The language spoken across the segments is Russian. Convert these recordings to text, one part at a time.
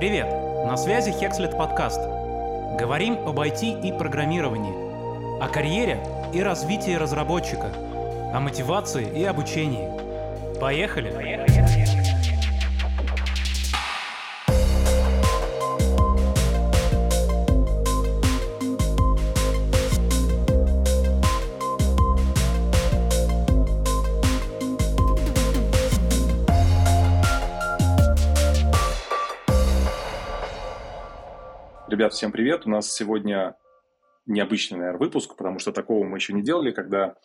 Привет! На связи Hexlet подкаст. Говорим об IT и программировании, о карьере и развитии разработчика, о мотивации и обучении. Поехали! Поехали! Ребят, всем привет. У нас сегодня необычный, наверное, выпуск, потому что такого мы еще не делали, когда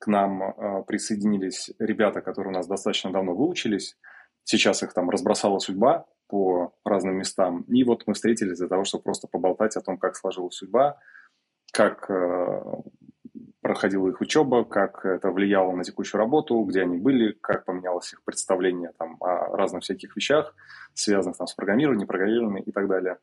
к нам э, присоединились ребята, которые у нас достаточно давно выучились. Сейчас их там разбросала судьба по разным местам. И вот мы встретились для того, чтобы просто поболтать о том, как сложилась судьба, как э, проходила их учеба, как это влияло на текущую работу, где они были, как поменялось их представление там, о разных всяких вещах, связанных там, с программированием, непрограммированием и так далее.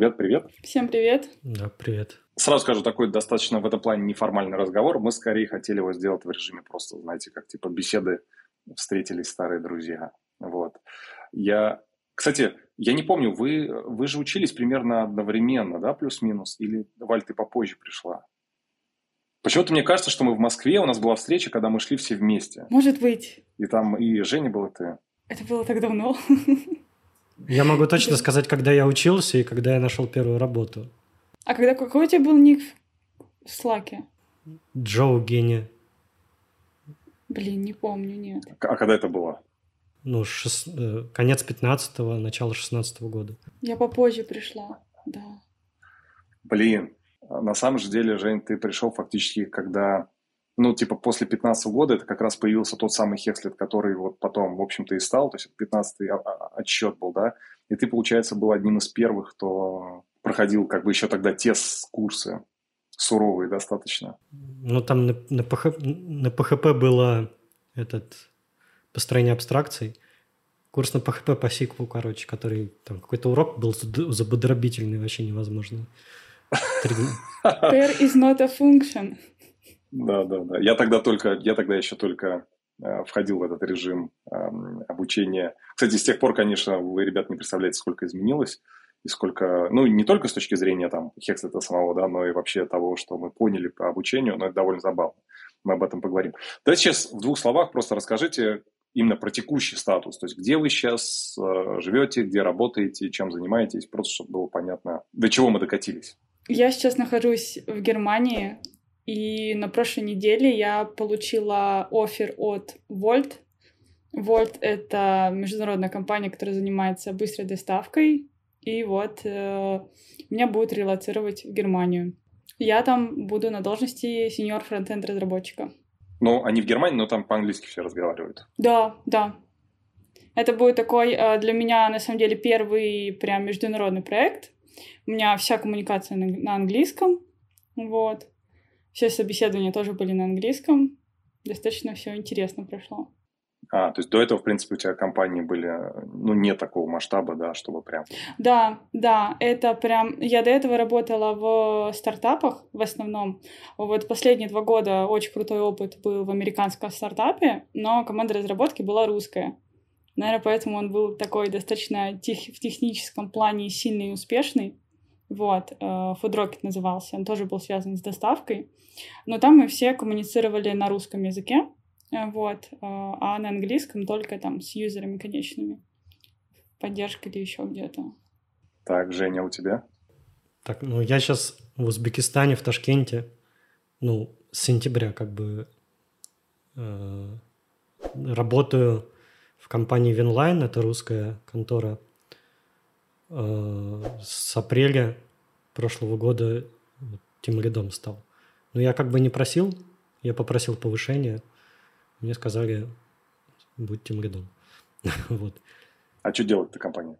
Ребят, привет. Всем привет. Да, привет. Сразу скажу, такой достаточно в этом плане неформальный разговор. Мы скорее хотели его сделать в режиме просто, знаете, как типа беседы встретились старые друзья. Вот. Я, кстати, я не помню, вы, вы же учились примерно одновременно, да, плюс-минус? Или, Валь, ты попозже пришла? Почему-то мне кажется, что мы в Москве, у нас была встреча, когда мы шли все вместе. Может быть. И там и Женя был, и ты. Это было так давно. Я могу точно сказать, когда я учился и когда я нашел первую работу. А когда какой у тебя был ник в Слаке? Джоу Гене. Блин, не помню, нет. А когда это было? Ну, шест... Э, конец 15-го, начало 16-го года. Я попозже пришла, да. Блин, на самом же деле, Жень, ты пришел фактически, когда ну, типа, после 15 года это как раз появился тот самый Хекслет, который вот потом, в общем-то, и стал, то есть 15-й отчет был, да, и ты, получается, был одним из первых, кто проходил как бы еще тогда те курсы суровые достаточно. Ну, там на, на, PH, на PHP было этот построение абстракций, курс на PHP по сикву, короче, который там какой-то урок был забодробительный, вообще невозможно. There is not a function. Да, да, да. Я тогда только, я тогда еще только э, входил в этот режим э, обучения. Кстати, с тех пор, конечно, вы, ребят, не представляете, сколько изменилось и сколько, ну, не только с точки зрения там Хекслета самого, да, но и вообще того, что мы поняли по обучению, но это довольно забавно. Мы об этом поговорим. Давайте сейчас в двух словах просто расскажите именно про текущий статус, то есть где вы сейчас э, живете, где работаете, чем занимаетесь, просто чтобы было понятно, до чего мы докатились. Я сейчас нахожусь в Германии, и на прошлой неделе я получила офер от Volt. Volt — это международная компания, которая занимается быстрой доставкой. И вот э, меня будут релацировать в Германию. Я там буду на должности сеньор фронтенд разработчика. Ну, они в Германии, но там по-английски все разговаривают. Да, да. Это будет такой э, для меня, на самом деле, первый прям международный проект. У меня вся коммуникация на, на английском. Вот. Все собеседования тоже были на английском. Достаточно все интересно прошло. А, то есть до этого, в принципе, у тебя компании были, ну, не такого масштаба, да, чтобы прям... Да, да, это прям... Я до этого работала в стартапах в основном. Вот последние два года очень крутой опыт был в американском стартапе, но команда разработки была русская. Наверное, поэтому он был такой достаточно тех... в техническом плане сильный и успешный. Вот, э, Food Rocket назывался, он тоже был связан с доставкой. Но там мы все коммуницировали на русском языке, э, вот, э, а на английском только там с юзерами конечными. Поддержка или еще где-то. Так, Женя, у тебя? Так, ну я сейчас в Узбекистане, в Ташкенте, ну, с сентября как бы э, работаю в компании Winline, это русская контора, Э, с апреля прошлого года тем лидом стал. Но я как бы не просил, я попросил повышения. Мне сказали, будь тем лидом. вот. А что делает эта компания?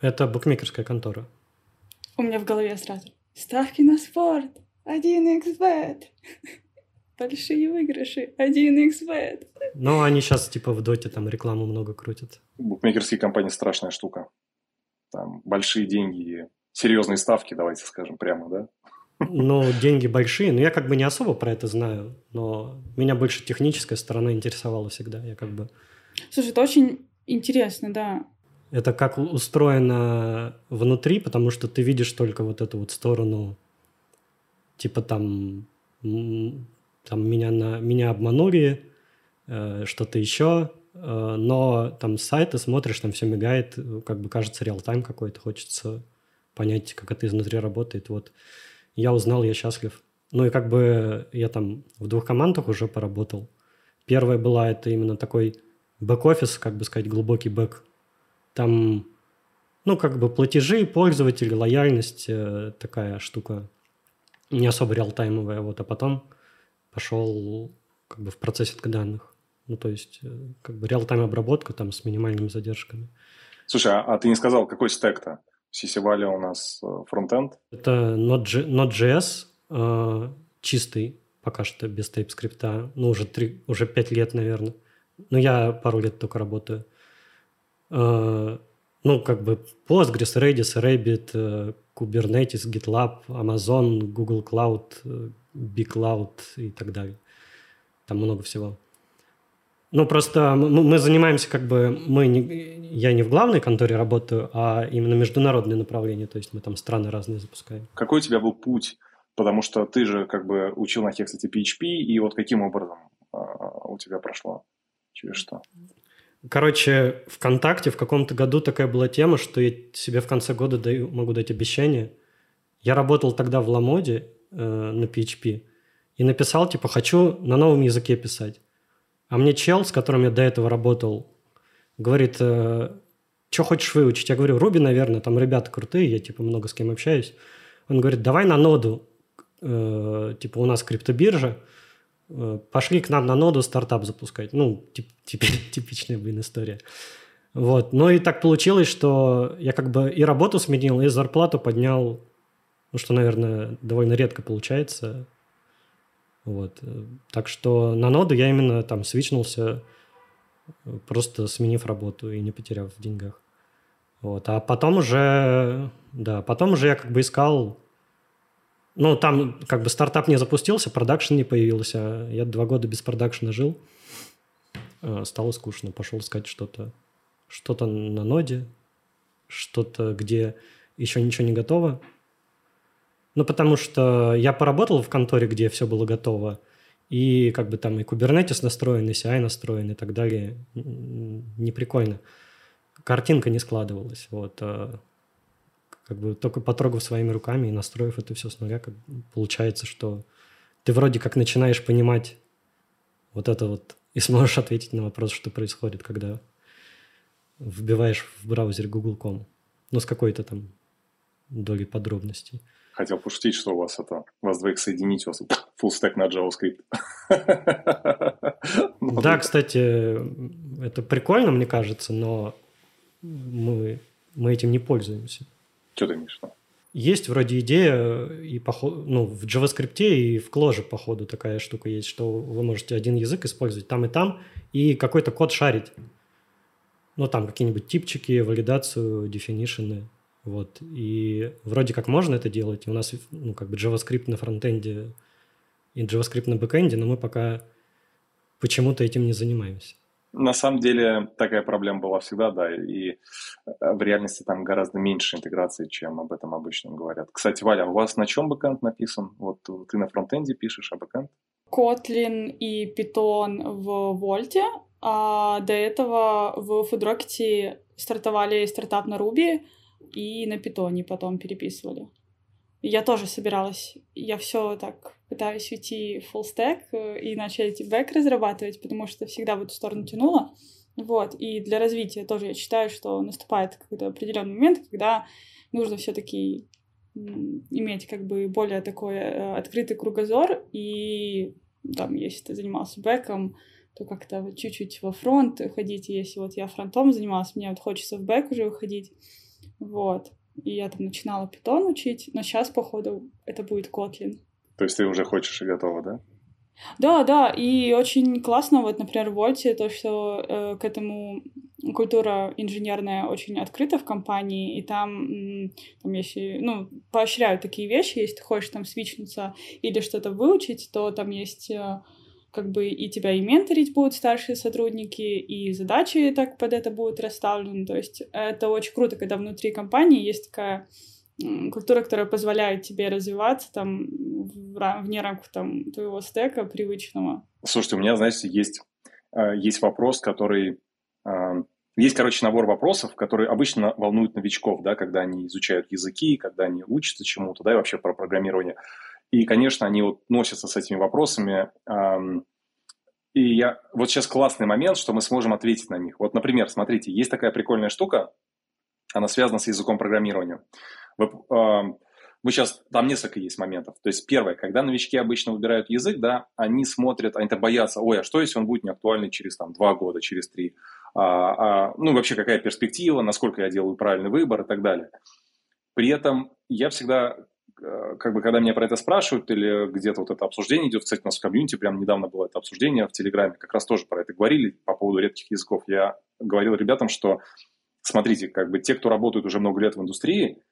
Это букмекерская контора. У меня в голове сразу ставки на спорт, 1xbet, большие выигрыши, 1xbet. Ну, они сейчас типа в доте там рекламу много крутят. Букмекерские компании страшная штука там большие деньги, серьезные ставки, давайте скажем прямо, да? Ну, деньги большие, но я как бы не особо про это знаю, но меня больше техническая сторона интересовала всегда. Я как бы... Слушай, это очень интересно, да. Это как устроено внутри, потому что ты видишь только вот эту вот сторону, типа там, там меня, на, меня обманули, э, что-то еще, но там сайты смотришь, там все мигает, как бы кажется real-time какой-то, хочется понять, как это изнутри работает. Вот я узнал, я счастлив. Ну и как бы я там в двух командах уже поработал. Первая была это именно такой бэк-офис, как бы сказать, глубокий бэк. Там, ну, как бы платежи, пользователи, лояльность, э, такая штука не особо реалтаймовая. Вот, а потом пошел как бы в процессинг данных. Ну, то есть, э, как бы реалтайм обработка там с минимальными задержками. Слушай, а, а ты не сказал, какой стек-то? Сисивали у нас э, фронтенд? Это Node.js, э, чистый, пока что без TypeScript. Ну, уже, три, уже пять лет, наверное. Ну, я пару лет только работаю. Э, ну, как бы Postgres, Redis, Rabbit, э, Kubernetes, GitLab, Amazon, Google Cloud, э, BigCloud и так далее. Там много всего. Ну, просто мы занимаемся как бы, мы не, я не в главной конторе работаю, а именно международное направление, то есть мы там страны разные запускаем. Какой у тебя был путь? Потому что ты же как бы учил на Hexate PHP, и вот каким образом э, у тебя прошло? Через что? Короче, ВКонтакте в каком-то году такая была тема, что я себе в конце года даю, могу дать обещание. Я работал тогда в Ламоде э, на PHP и написал, типа, хочу на новом языке писать. А мне чел, с которым я до этого работал, говорит, э, что хочешь выучить? Я говорю, Руби, наверное, там ребята крутые, я типа много с кем общаюсь. Он говорит, давай на ноду, э, типа у нас криптобиржа, э, пошли к нам на ноду стартап запускать. Ну, тип, тип, типичная, блин, история. Вот. Ну и так получилось, что я как бы и работу сменил, и зарплату поднял, ну что, наверное, довольно редко получается. Вот. Так что на ноду я именно там свичнулся, просто сменив работу и не потеряв в деньгах. Вот. А потом уже, да, потом уже я как бы искал, ну, там как бы стартап не запустился, продакшн не появился. Я два года без продакшна жил. Э, стало скучно. Пошел искать что-то. Что-то на ноде, что-то, где еще ничего не готово. Ну, потому что я поработал в конторе, где все было готово, и как бы там и Kubernetes настроен, и CI настроен, и так далее. Не прикольно. Картинка не складывалась. Вот. А как бы только потрогав своими руками и настроив это все с нуля, как получается, что ты вроде как начинаешь понимать вот это вот и сможешь ответить на вопрос, что происходит, когда вбиваешь в браузер google.com. Ну, с какой-то там долей подробностей хотел пошутить, что у вас это, вас двоих соединить, у вас full stack на JavaScript. Да, кстати, это прикольно, мне кажется, но мы, мы этим не пользуемся. Что ты имеешь? Есть вроде идея, и поход, ну, в JavaScript и в Clojure, походу, такая штука есть, что вы можете один язык использовать там и там, и какой-то код шарить. Ну, там какие-нибудь типчики, валидацию, definition ы. Вот. И вроде как можно это делать. И у нас ну, как бы JavaScript на фронтенде и JavaScript на бэкенде, но мы пока почему-то этим не занимаемся. На самом деле такая проблема была всегда, да, и э, в реальности там гораздо меньше интеграции, чем об этом обычно говорят. Кстати, Валя, у вас на чем бэкенд написан? Вот ты на фронтенде пишешь, а бэкенд? Kotlin и Python в Вольте, а до этого в FoodRocket стартовали стартап на Ruby — и на питоне потом переписывали. Я тоже собиралась, я все так пытаюсь уйти full stack э, и начать бэк разрабатывать, потому что всегда в эту сторону тянула. Вот, и для развития тоже я считаю, что наступает какой-то определенный момент, когда нужно все-таки иметь как бы более такой э, открытый кругозор, и там, если ты занимался бэком, то как-то чуть-чуть во фронт ходить, если вот я фронтом занималась, мне вот хочется в бэк уже уходить, вот. И я там начинала питон учить, но сейчас, походу, это будет Kotlin. То есть ты уже хочешь и готова, да? Да, да, и очень классно, вот, например, в Вольте, то, что э, к этому культура инженерная очень открыта в компании, и там, там если, ну, поощряют такие вещи, если ты хочешь там свичнуться или что-то выучить, то там есть э, как бы и тебя и менторить будут старшие сотрудники, и задачи так под это будут расставлены. То есть это очень круто, когда внутри компании есть такая культура, которая позволяет тебе развиваться там вне рамков там твоего стека привычного. Слушайте, у меня, знаете, есть, э, есть вопрос, который... Э, есть, короче, набор вопросов, которые обычно волнуют новичков, да, когда они изучают языки, когда они учатся чему-то, да, и вообще про программирование. И, конечно, они вот носятся с этими вопросами. И я, вот сейчас классный момент, что мы сможем ответить на них. Вот, например, смотрите, есть такая прикольная штука, она связана с языком программирования. Вы, вы сейчас, там несколько есть моментов. То есть первое, когда новички обычно выбирают язык, да, они смотрят, они-то боятся, ой, а что если он будет неактуальный через там два года, через три? А, а, ну, вообще, какая перспектива, насколько я делаю правильный выбор и так далее. При этом я всегда Э, как бы, когда меня про это спрашивают, или где-то вот это обсуждение идет, кстати, у нас в комьюнити прямо недавно было это обсуждение в Телеграме, как раз тоже про это говорили по поводу редких языков. Я говорил ребятам, что смотрите, как бы те, кто работают уже много лет в индустрии,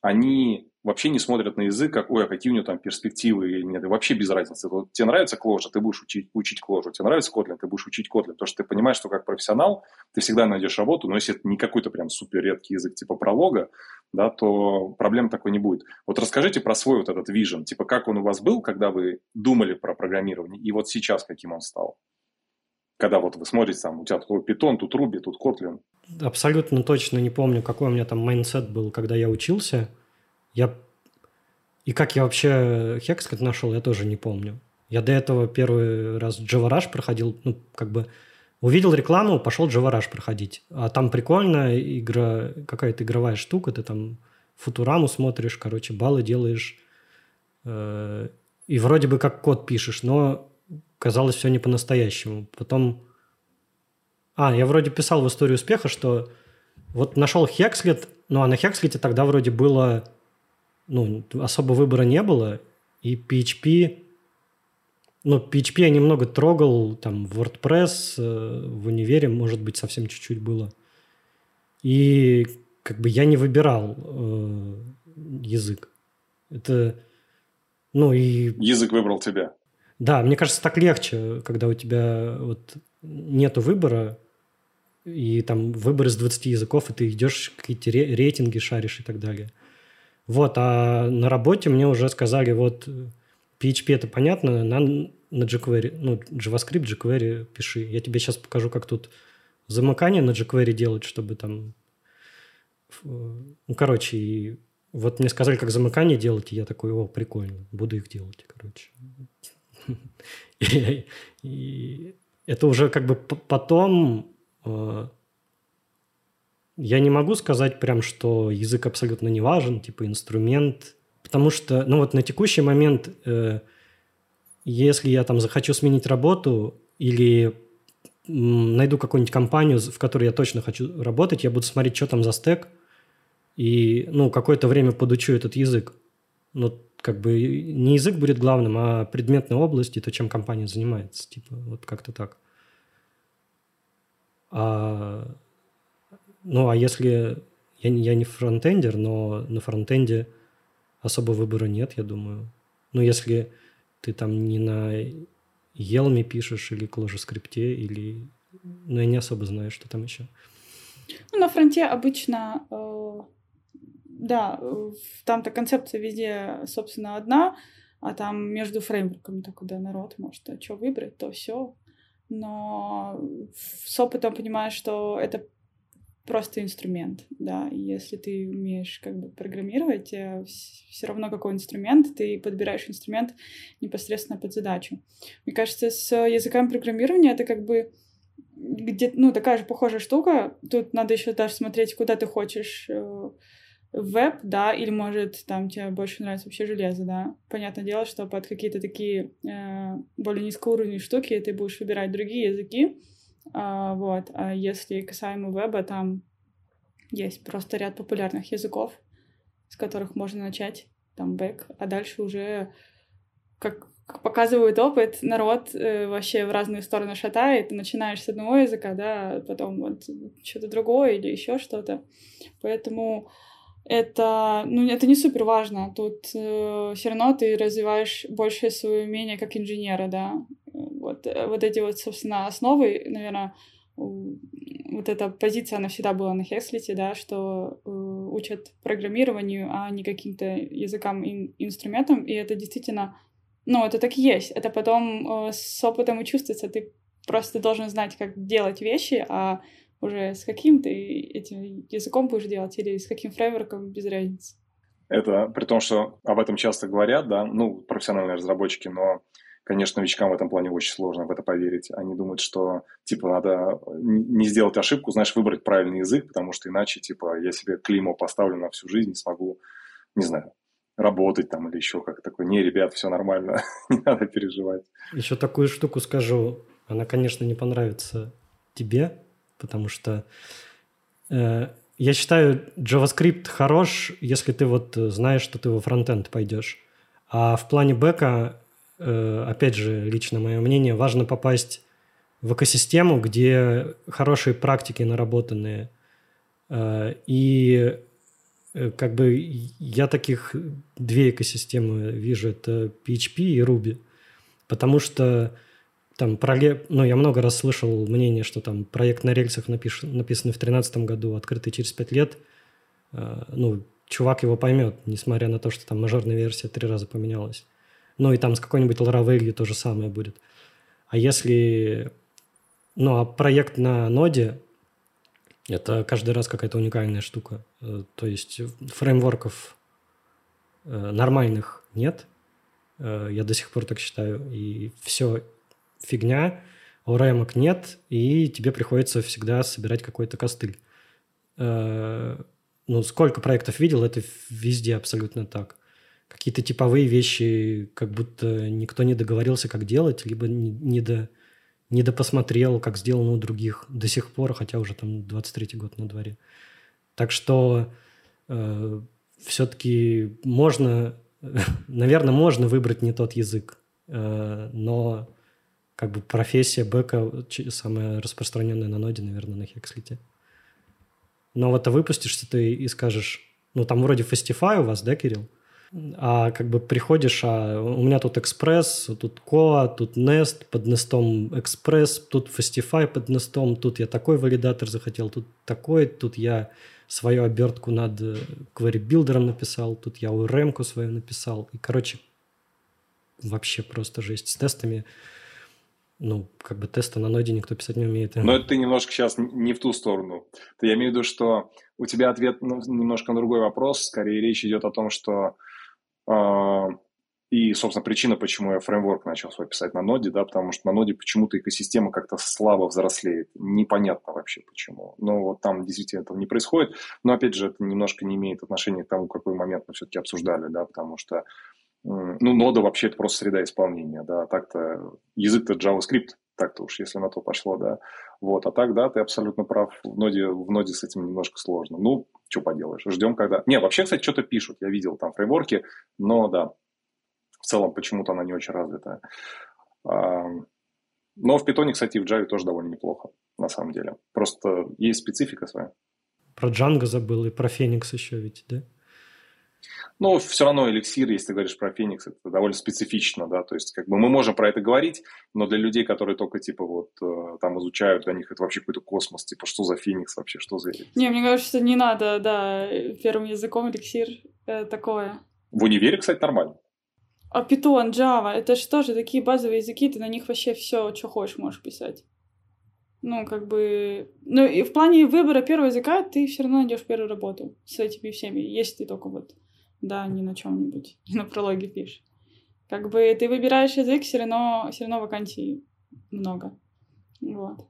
они вообще не смотрят на язык, как, ой, а какие у него там перспективы или нет, и вообще без разницы. Вот тебе нравится Clojure, ты будешь учить, учить Clojure, тебе нравится Kotlin, ты будешь учить Kotlin, потому что ты понимаешь, что как профессионал ты всегда найдешь работу, но если это не какой-то прям супер редкий язык типа пролога, да, то проблем такой не будет. Вот расскажите про свой вот этот vision, типа как он у вас был, когда вы думали про программирование, и вот сейчас каким он стал? Когда вот вы смотрите, там, у тебя тут Python, тут Ruby, тут Kotlin. Абсолютно точно не помню, какой у меня там mindset был, когда я учился. Я... И как я вообще Hexlet нашел, я тоже не помню. Я до этого первый раз Java проходил, ну, как бы увидел рекламу, пошел Java проходить. А там прикольная игра, какая-то игровая штука, ты там футураму смотришь, короче, баллы делаешь. Э, и вроде бы как код пишешь, но казалось все не по-настоящему. Потом... А, я вроде писал в истории успеха, что вот нашел Hexlet, ну а на Hexlet тогда вроде было ну, особо выбора не было, и PHP, ну, PHP я немного трогал, там, WordPress э, в универе, может быть, совсем чуть-чуть было. И как бы я не выбирал э, язык. Это, ну и... Язык выбрал тебя. Да, мне кажется, так легче, когда у тебя вот нету выбора, и там выбор из 20 языков, и ты идешь какие-то рейтинги шаришь и так далее. Вот, а на работе мне уже сказали, вот, PHP это понятно, на, на jQuery, ну, JavaScript, jQuery пиши. Я тебе сейчас покажу, как тут замыкание на jQuery делать, чтобы там... Ну, короче, и вот мне сказали, как замыкание делать, и я такой, о, прикольно, буду их делать, короче. И это уже как бы потом э, я не могу сказать прям, что язык абсолютно не важен, типа инструмент, потому что, ну вот на текущий момент, э, если я там захочу сменить работу или найду какую-нибудь компанию, в которой я точно хочу работать, я буду смотреть, что там за стек, и, ну, какое-то время подучу этот язык. Ну, как бы не язык будет главным, а предметная область то, чем компания занимается. Типа, вот как-то так. А ну, а если... Я, я не фронтендер, но на фронтенде особо выбора нет, я думаю. Ну, если ты там не на Елме пишешь или скрипте или... Ну, я не особо знаю, что там еще. Ну, на фронте обычно... Э, да, там-то концепция везде, собственно, одна, а там между фреймворками так куда народ может, а что выбрать, то все. Но с опытом понимаешь, что это просто инструмент, да. И если ты умеешь как бы программировать, э, все равно какой инструмент, ты подбираешь инструмент непосредственно под задачу. Мне кажется, с языками программирования это как бы где ну, такая же похожая штука. Тут надо еще даже смотреть, куда ты хочешь э, веб, да, или, может, там тебе больше нравится вообще железо, да. Понятное дело, что под какие-то такие э, более низкоуровневые штуки ты будешь выбирать другие языки, а, вот. А если касаемо веба, там есть просто ряд популярных языков, с которых можно начать, там, бэк, а дальше уже как показывает опыт, народ э, вообще в разные стороны шатает. Ты начинаешь с одного языка, да, потом вот что-то другое или еще что-то. Поэтому это, ну, это не супер важно. Тут э, все равно ты развиваешь больше свое умение как инженера, да. Вот, э, вот эти вот, собственно, основы, наверное, вот эта позиция, она всегда была на Хекслите, да, что э, учат программированию, а не каким-то языкам и инструментам, и это действительно, ну, это так и есть. Это потом э, с опытом и чувствуется, ты просто должен знать, как делать вещи, а уже с каким ты этим языком будешь делать или с каким фреймворком, без разницы. Это при том, что об этом часто говорят, да, ну, профессиональные разработчики, но конечно, новичкам в этом плане очень сложно в это поверить. Они думают, что, типа, надо не сделать ошибку, знаешь, выбрать правильный язык, потому что иначе, типа, я себе клеймо поставлю на всю жизнь, не смогу, не знаю, работать там или еще как такое. Не, ребят, все нормально, не надо переживать. Еще такую штуку скажу. Она, конечно, не понравится тебе, потому что э, я считаю, JavaScript хорош, если ты вот знаешь, что ты во фронтенд пойдешь. А в плане бэка Э, опять же, лично мое мнение, важно попасть в экосистему, где хорошие практики наработанные. Э, и э, как бы я таких две экосистемы вижу, это PHP и Ruby. Потому что там про, ну, я много раз слышал мнение, что там проект на рельсах напиш, написанный в 2013 году, открытый через 5 лет, ну, чувак его поймет, несмотря на то, что там мажорная версия три раза поменялась. Ну и там с какой-нибудь Laravel то же самое будет. А если... Ну, а проект на ноде – это каждый раз какая-то уникальная штука. Э, то есть фреймворков э, нормальных нет. Э, я до сих пор так считаю. И все фигня, ORM нет, и тебе приходится всегда собирать какой-то костыль. Ну, сколько проектов видел, это везде абсолютно так какие-то типовые вещи, как будто никто не договорился, как делать, либо не, до, не допосмотрел, как сделано у других до сих пор, хотя уже там 23-й год на дворе. Так что э, все-таки можно, наверное, можно выбрать не тот язык, э, но как бы профессия бэка самая распространенная на ноде, наверное, на Хекслите. Но вот ты выпустишься ты и скажешь, ну там вроде Fastify у вас, да, Кирилл? а как бы приходишь, а у меня тут экспресс, тут коа, тут Nest, под Nest экспресс, тут Fastify под Nest, тут я такой валидатор захотел, тут такой, тут я свою обертку над э, query builder написал, тут я ORM свою написал. И, короче, вообще просто жесть. С тестами, ну, как бы тесты на ноде никто писать не умеет. Но это ты немножко сейчас не в ту сторону. Я имею в виду, что у тебя ответ ну, немножко на другой вопрос. Скорее речь идет о том, что а, и, собственно, причина, почему я фреймворк начал свой писать на ноде, да, потому что на ноде почему-то экосистема как-то слабо взрослеет. Непонятно вообще почему. Но вот там действительно этого не происходит. Но, опять же, это немножко не имеет отношения к тому, какой момент мы все-таки обсуждали, да, потому что ну, нода вообще это просто среда исполнения, да, так-то язык-то JavaScript, так-то уж, если на то пошло, да, вот, а так, да, ты абсолютно прав, в ноде, в ноде с этим немножко сложно, ну, что поделаешь, ждем когда... Не, вообще, кстати, что-то пишут, я видел там фреймворки, но, да, в целом почему-то она не очень развитая. Но в питоне, кстати, в Java тоже довольно неплохо, на самом деле. Просто есть специфика своя. Про Django забыл и про Phoenix еще ведь, да? Но все равно эликсир, если ты говоришь про Феникс, это довольно специфично, да, то есть как бы мы можем про это говорить, но для людей, которые только типа вот э, там изучают, для них это вообще какой-то космос, типа что за Феникс вообще, что за эликсир? Не, мне кажется, не надо, да, первым языком эликсир э, такое. В универе, кстати, нормально. А Python, Java, это же такие базовые языки, ты на них вообще все, что хочешь, можешь писать. Ну, как бы... Ну, и в плане выбора первого языка ты все равно найдешь первую работу с этими всеми, если ты только вот да, не на чем-нибудь, не на прологе пишешь. Как бы ты выбираешь язык, все равно, все равно вакансий много. Вот.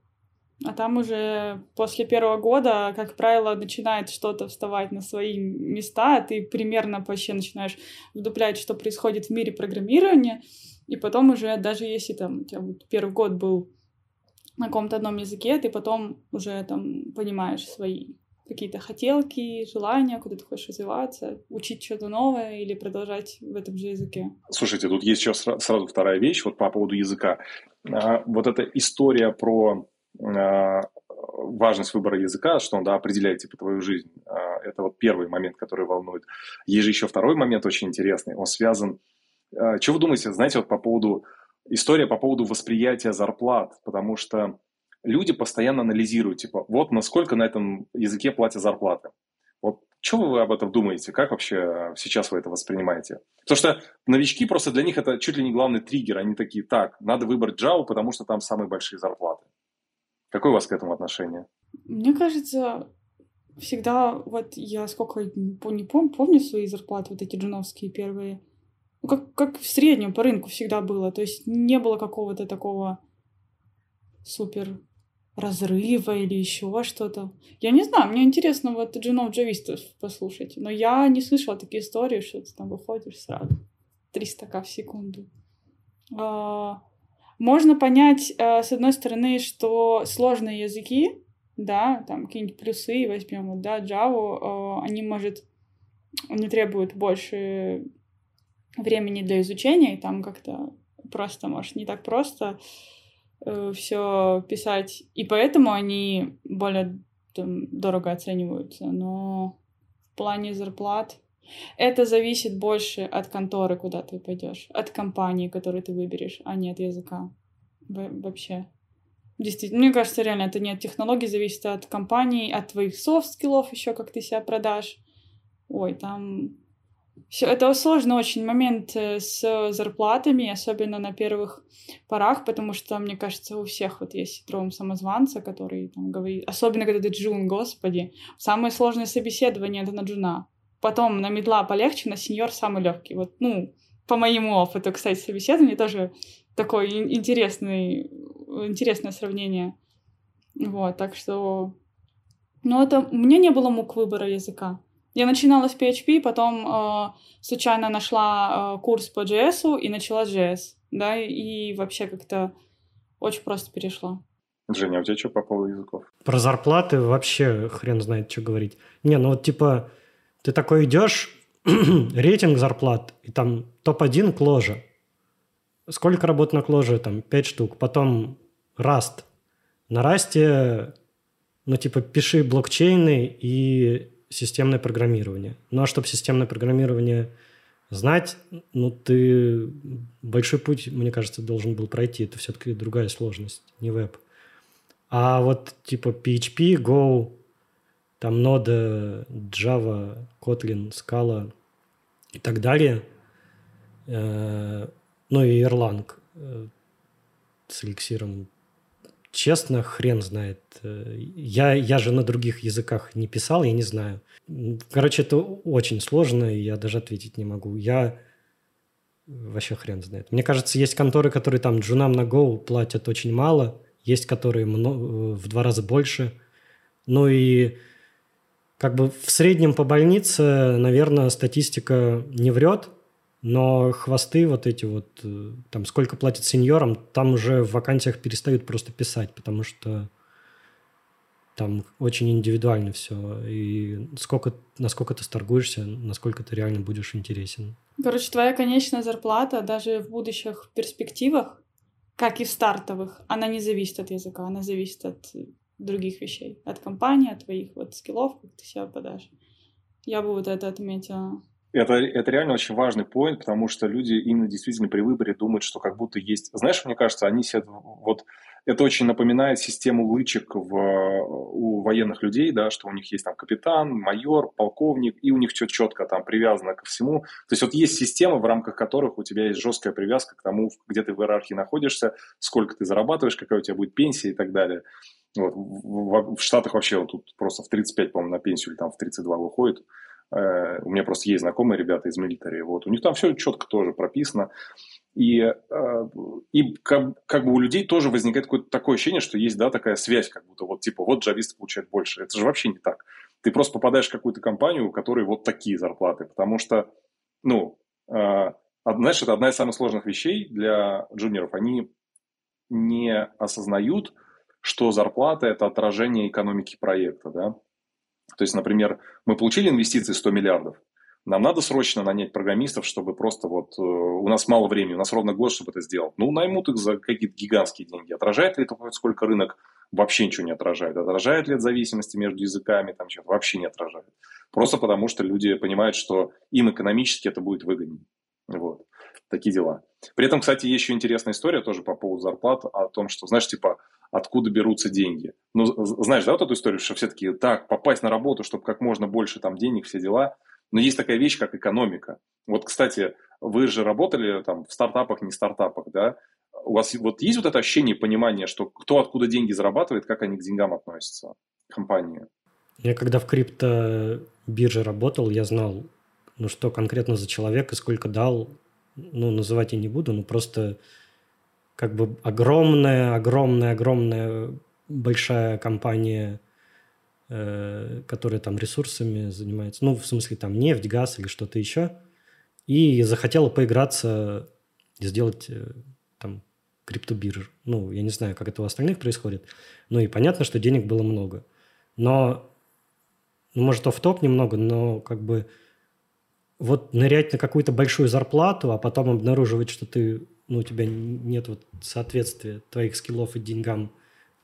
А там уже после первого года, как правило, начинает что-то вставать на свои места, ты примерно вообще начинаешь вдуплять, что происходит в мире программирования, и потом уже, даже если там у тебя вот первый год был на каком-то одном языке, ты потом уже там понимаешь свои какие-то хотелки, желания, куда ты хочешь развиваться, учить что-то новое или продолжать в этом же языке? Слушайте, тут есть еще сразу вторая вещь вот по поводу языка. А, вот эта история про а, важность выбора языка, что он да, определяет типа твою жизнь. А, это вот первый момент, который волнует. Есть же еще второй момент очень интересный. Он связан... Что вы думаете, знаете, вот по поводу... История по поводу восприятия зарплат, потому что люди постоянно анализируют, типа, вот насколько на этом языке платят зарплаты. Вот что вы об этом думаете? Как вообще сейчас вы это воспринимаете? Потому что новички просто для них это чуть ли не главный триггер. Они такие, так, надо выбрать Java, потому что там самые большие зарплаты. Какое у вас к этому отношение? Мне кажется, всегда, вот я сколько, не помню, помню свои зарплаты, вот эти джуновские первые, ну, как, как в среднем по рынку всегда было. То есть не было какого-то такого супер разрыва или еще что-то. Я не знаю, мне интересно вот джунов джавистов послушать, но я не слышала такие истории, что ты там выходишь сразу 300к в секунду. А, можно понять, а, с одной стороны, что сложные языки, да, там какие-нибудь плюсы возьмем, вот, да, Java, а, они, может, не требуют больше времени для изучения, и там как-то просто, может, не так просто э, все писать, и поэтому они более там, дорого оцениваются. Но в плане зарплат это зависит больше от конторы, куда ты пойдешь, от компании, которую ты выберешь, а не от языка вообще. Действительно, мне кажется, реально это не от технологий зависит, а от компании, от твоих soft skill ов еще, как ты себя продашь. Ой, там все это сложный очень момент э, с зарплатами, особенно на первых порах, потому что, мне кажется, у всех вот есть синдром самозванца, который там говорит, особенно когда ты джун, господи, самое сложное собеседование это на джуна. Потом на медла полегче, на сеньор самый легкий. Вот, ну, по моему опыту, кстати, собеседование тоже такое интересный, интересное сравнение. Вот, так что... Ну, это... У меня не было мук выбора языка. Я начинала с PHP, потом э, случайно нашла э, курс по JS и начала JS, да, и вообще как-то очень просто перешла. Женя, а у тебя что по поводу языков? Про зарплаты вообще хрен знает, что говорить. Не, ну вот типа ты такой идешь, рейтинг зарплат, и там топ-1 кложа. Сколько работ на кложе? Там 5 штук. Потом Rust. На Rust, ну типа пиши блокчейны и системное программирование. Ну а чтобы системное программирование знать, ну ты большой путь, мне кажется, должен был пройти. Это все-таки другая сложность, не веб. А вот типа PHP, Go, там нода, Java, Kotlin, Scala и так далее, э, ну и Erlang э, с эликсиром Честно, хрен знает. Я, я же на других языках не писал, я не знаю. Короче, это очень сложно, и я даже ответить не могу. Я вообще хрен знает. Мне кажется, есть конторы, которые там джунам на Go платят очень мало, есть которые в два раза больше. Ну и как бы в среднем по больнице, наверное, статистика не врет – но хвосты вот эти вот, э, там сколько платят сеньорам, там уже в вакансиях перестают просто писать, потому что там очень индивидуально все. И сколько, насколько ты сторгуешься, насколько ты реально будешь интересен. Короче, твоя конечная зарплата даже в будущих перспективах, как и в стартовых, она не зависит от языка, она зависит от других вещей. От компании, от твоих вот скиллов, как ты себя подашь. Я бы вот это отметила. Это, это реально очень важный поинт, потому что люди именно действительно при выборе думают, что как будто есть... Знаешь, мне кажется, они себе... Вот это очень напоминает систему лычек в, у военных людей, да, что у них есть там капитан, майор, полковник, и у них все четко там привязано ко всему. То есть вот есть система, в рамках которых у тебя есть жесткая привязка к тому, где ты в иерархии находишься, сколько ты зарабатываешь, какая у тебя будет пенсия и так далее. Вот. В, в, в Штатах вообще вот тут просто в 35, по-моему, на пенсию или там в 32 выходит. Э, у меня просто есть знакомые ребята из милитари, вот, у них там все четко тоже прописано. И, э, и как, как бы у людей тоже возникает какое-то такое ощущение, что есть, да, такая связь, как будто вот, типа, вот джависты получают больше. Это же вообще не так. Ты просто попадаешь в какую-то компанию, у которой вот такие зарплаты, потому что, ну, э, знаешь, это одна из самых сложных вещей для джуниоров. Они не осознают, что зарплата – это отражение экономики проекта, да. То есть, например, мы получили инвестиции 100 миллиардов, нам надо срочно нанять программистов, чтобы просто вот... Э, у нас мало времени, у нас ровно год, чтобы это сделать. Ну, наймут их за какие-то гигантские деньги. Отражает ли это сколько рынок? Вообще ничего не отражает. Отражает ли это зависимости между языками? Там что-то вообще не отражает. Просто потому, что люди понимают, что им экономически это будет выгоднее. Вот. Такие дела. При этом, кстати, есть еще интересная история тоже по поводу зарплат, о том, что, знаешь, типа, откуда берутся деньги. Ну, знаешь, да, вот эту историю, что все-таки так, попасть на работу, чтобы как можно больше там денег, все дела. Но есть такая вещь, как экономика. Вот, кстати, вы же работали там в стартапах, не стартапах, да? У вас вот есть вот это ощущение, понимание, что кто откуда деньги зарабатывает, как они к деньгам относятся, компании? Я когда в крипто бирже работал, я знал, ну что конкретно за человек и сколько дал, ну называть я не буду, но просто как бы огромная, огромная, огромная большая компания, э, которая там ресурсами занимается, ну в смысле там нефть, газ или что-то еще, и захотела поиграться и сделать э, там криптобирж. Ну, я не знаю, как это у остальных происходит, но и понятно, что денег было много. Но ну, может, в топ немного, но как бы вот нырять на какую-то большую зарплату, а потом обнаруживать, что ты, ну, у тебя нет вот соответствия твоих скиллов и деньгам,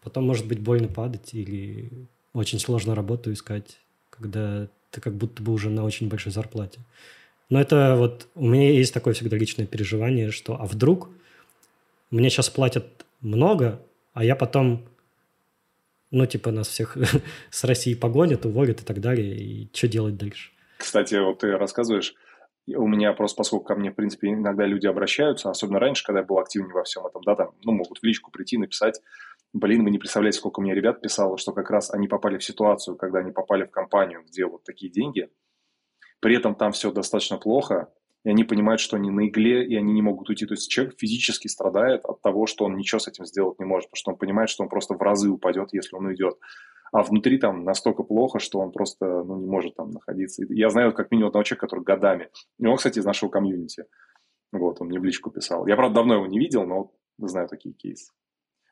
потом может быть больно падать или очень сложно работу искать, когда ты как будто бы уже на очень большой зарплате. Но это вот у меня есть такое всегда личное переживание, что а вдруг мне сейчас платят много, а я потом ну, типа, нас всех с России погонят, уволят и так далее, и что делать дальше? Кстати, вот ты рассказываешь, у меня просто, поскольку ко мне, в принципе, иногда люди обращаются, особенно раньше, когда я был активнее во всем этом, да, там, ну, могут в личку прийти, написать, блин, вы не представляете, сколько мне ребят писало, что как раз они попали в ситуацию, когда они попали в компанию, где вот такие деньги, при этом там все достаточно плохо, и они понимают, что они на игле, и они не могут уйти. То есть человек физически страдает от того, что он ничего с этим сделать не может, потому что он понимает, что он просто в разы упадет, если он уйдет. А внутри там настолько плохо, что он просто ну, не может там находиться. Я знаю как минимум одного человека, который годами. И он, кстати, из нашего комьюнити. Вот, он мне в личку писал. Я, правда, давно его не видел, но знаю такие кейсы.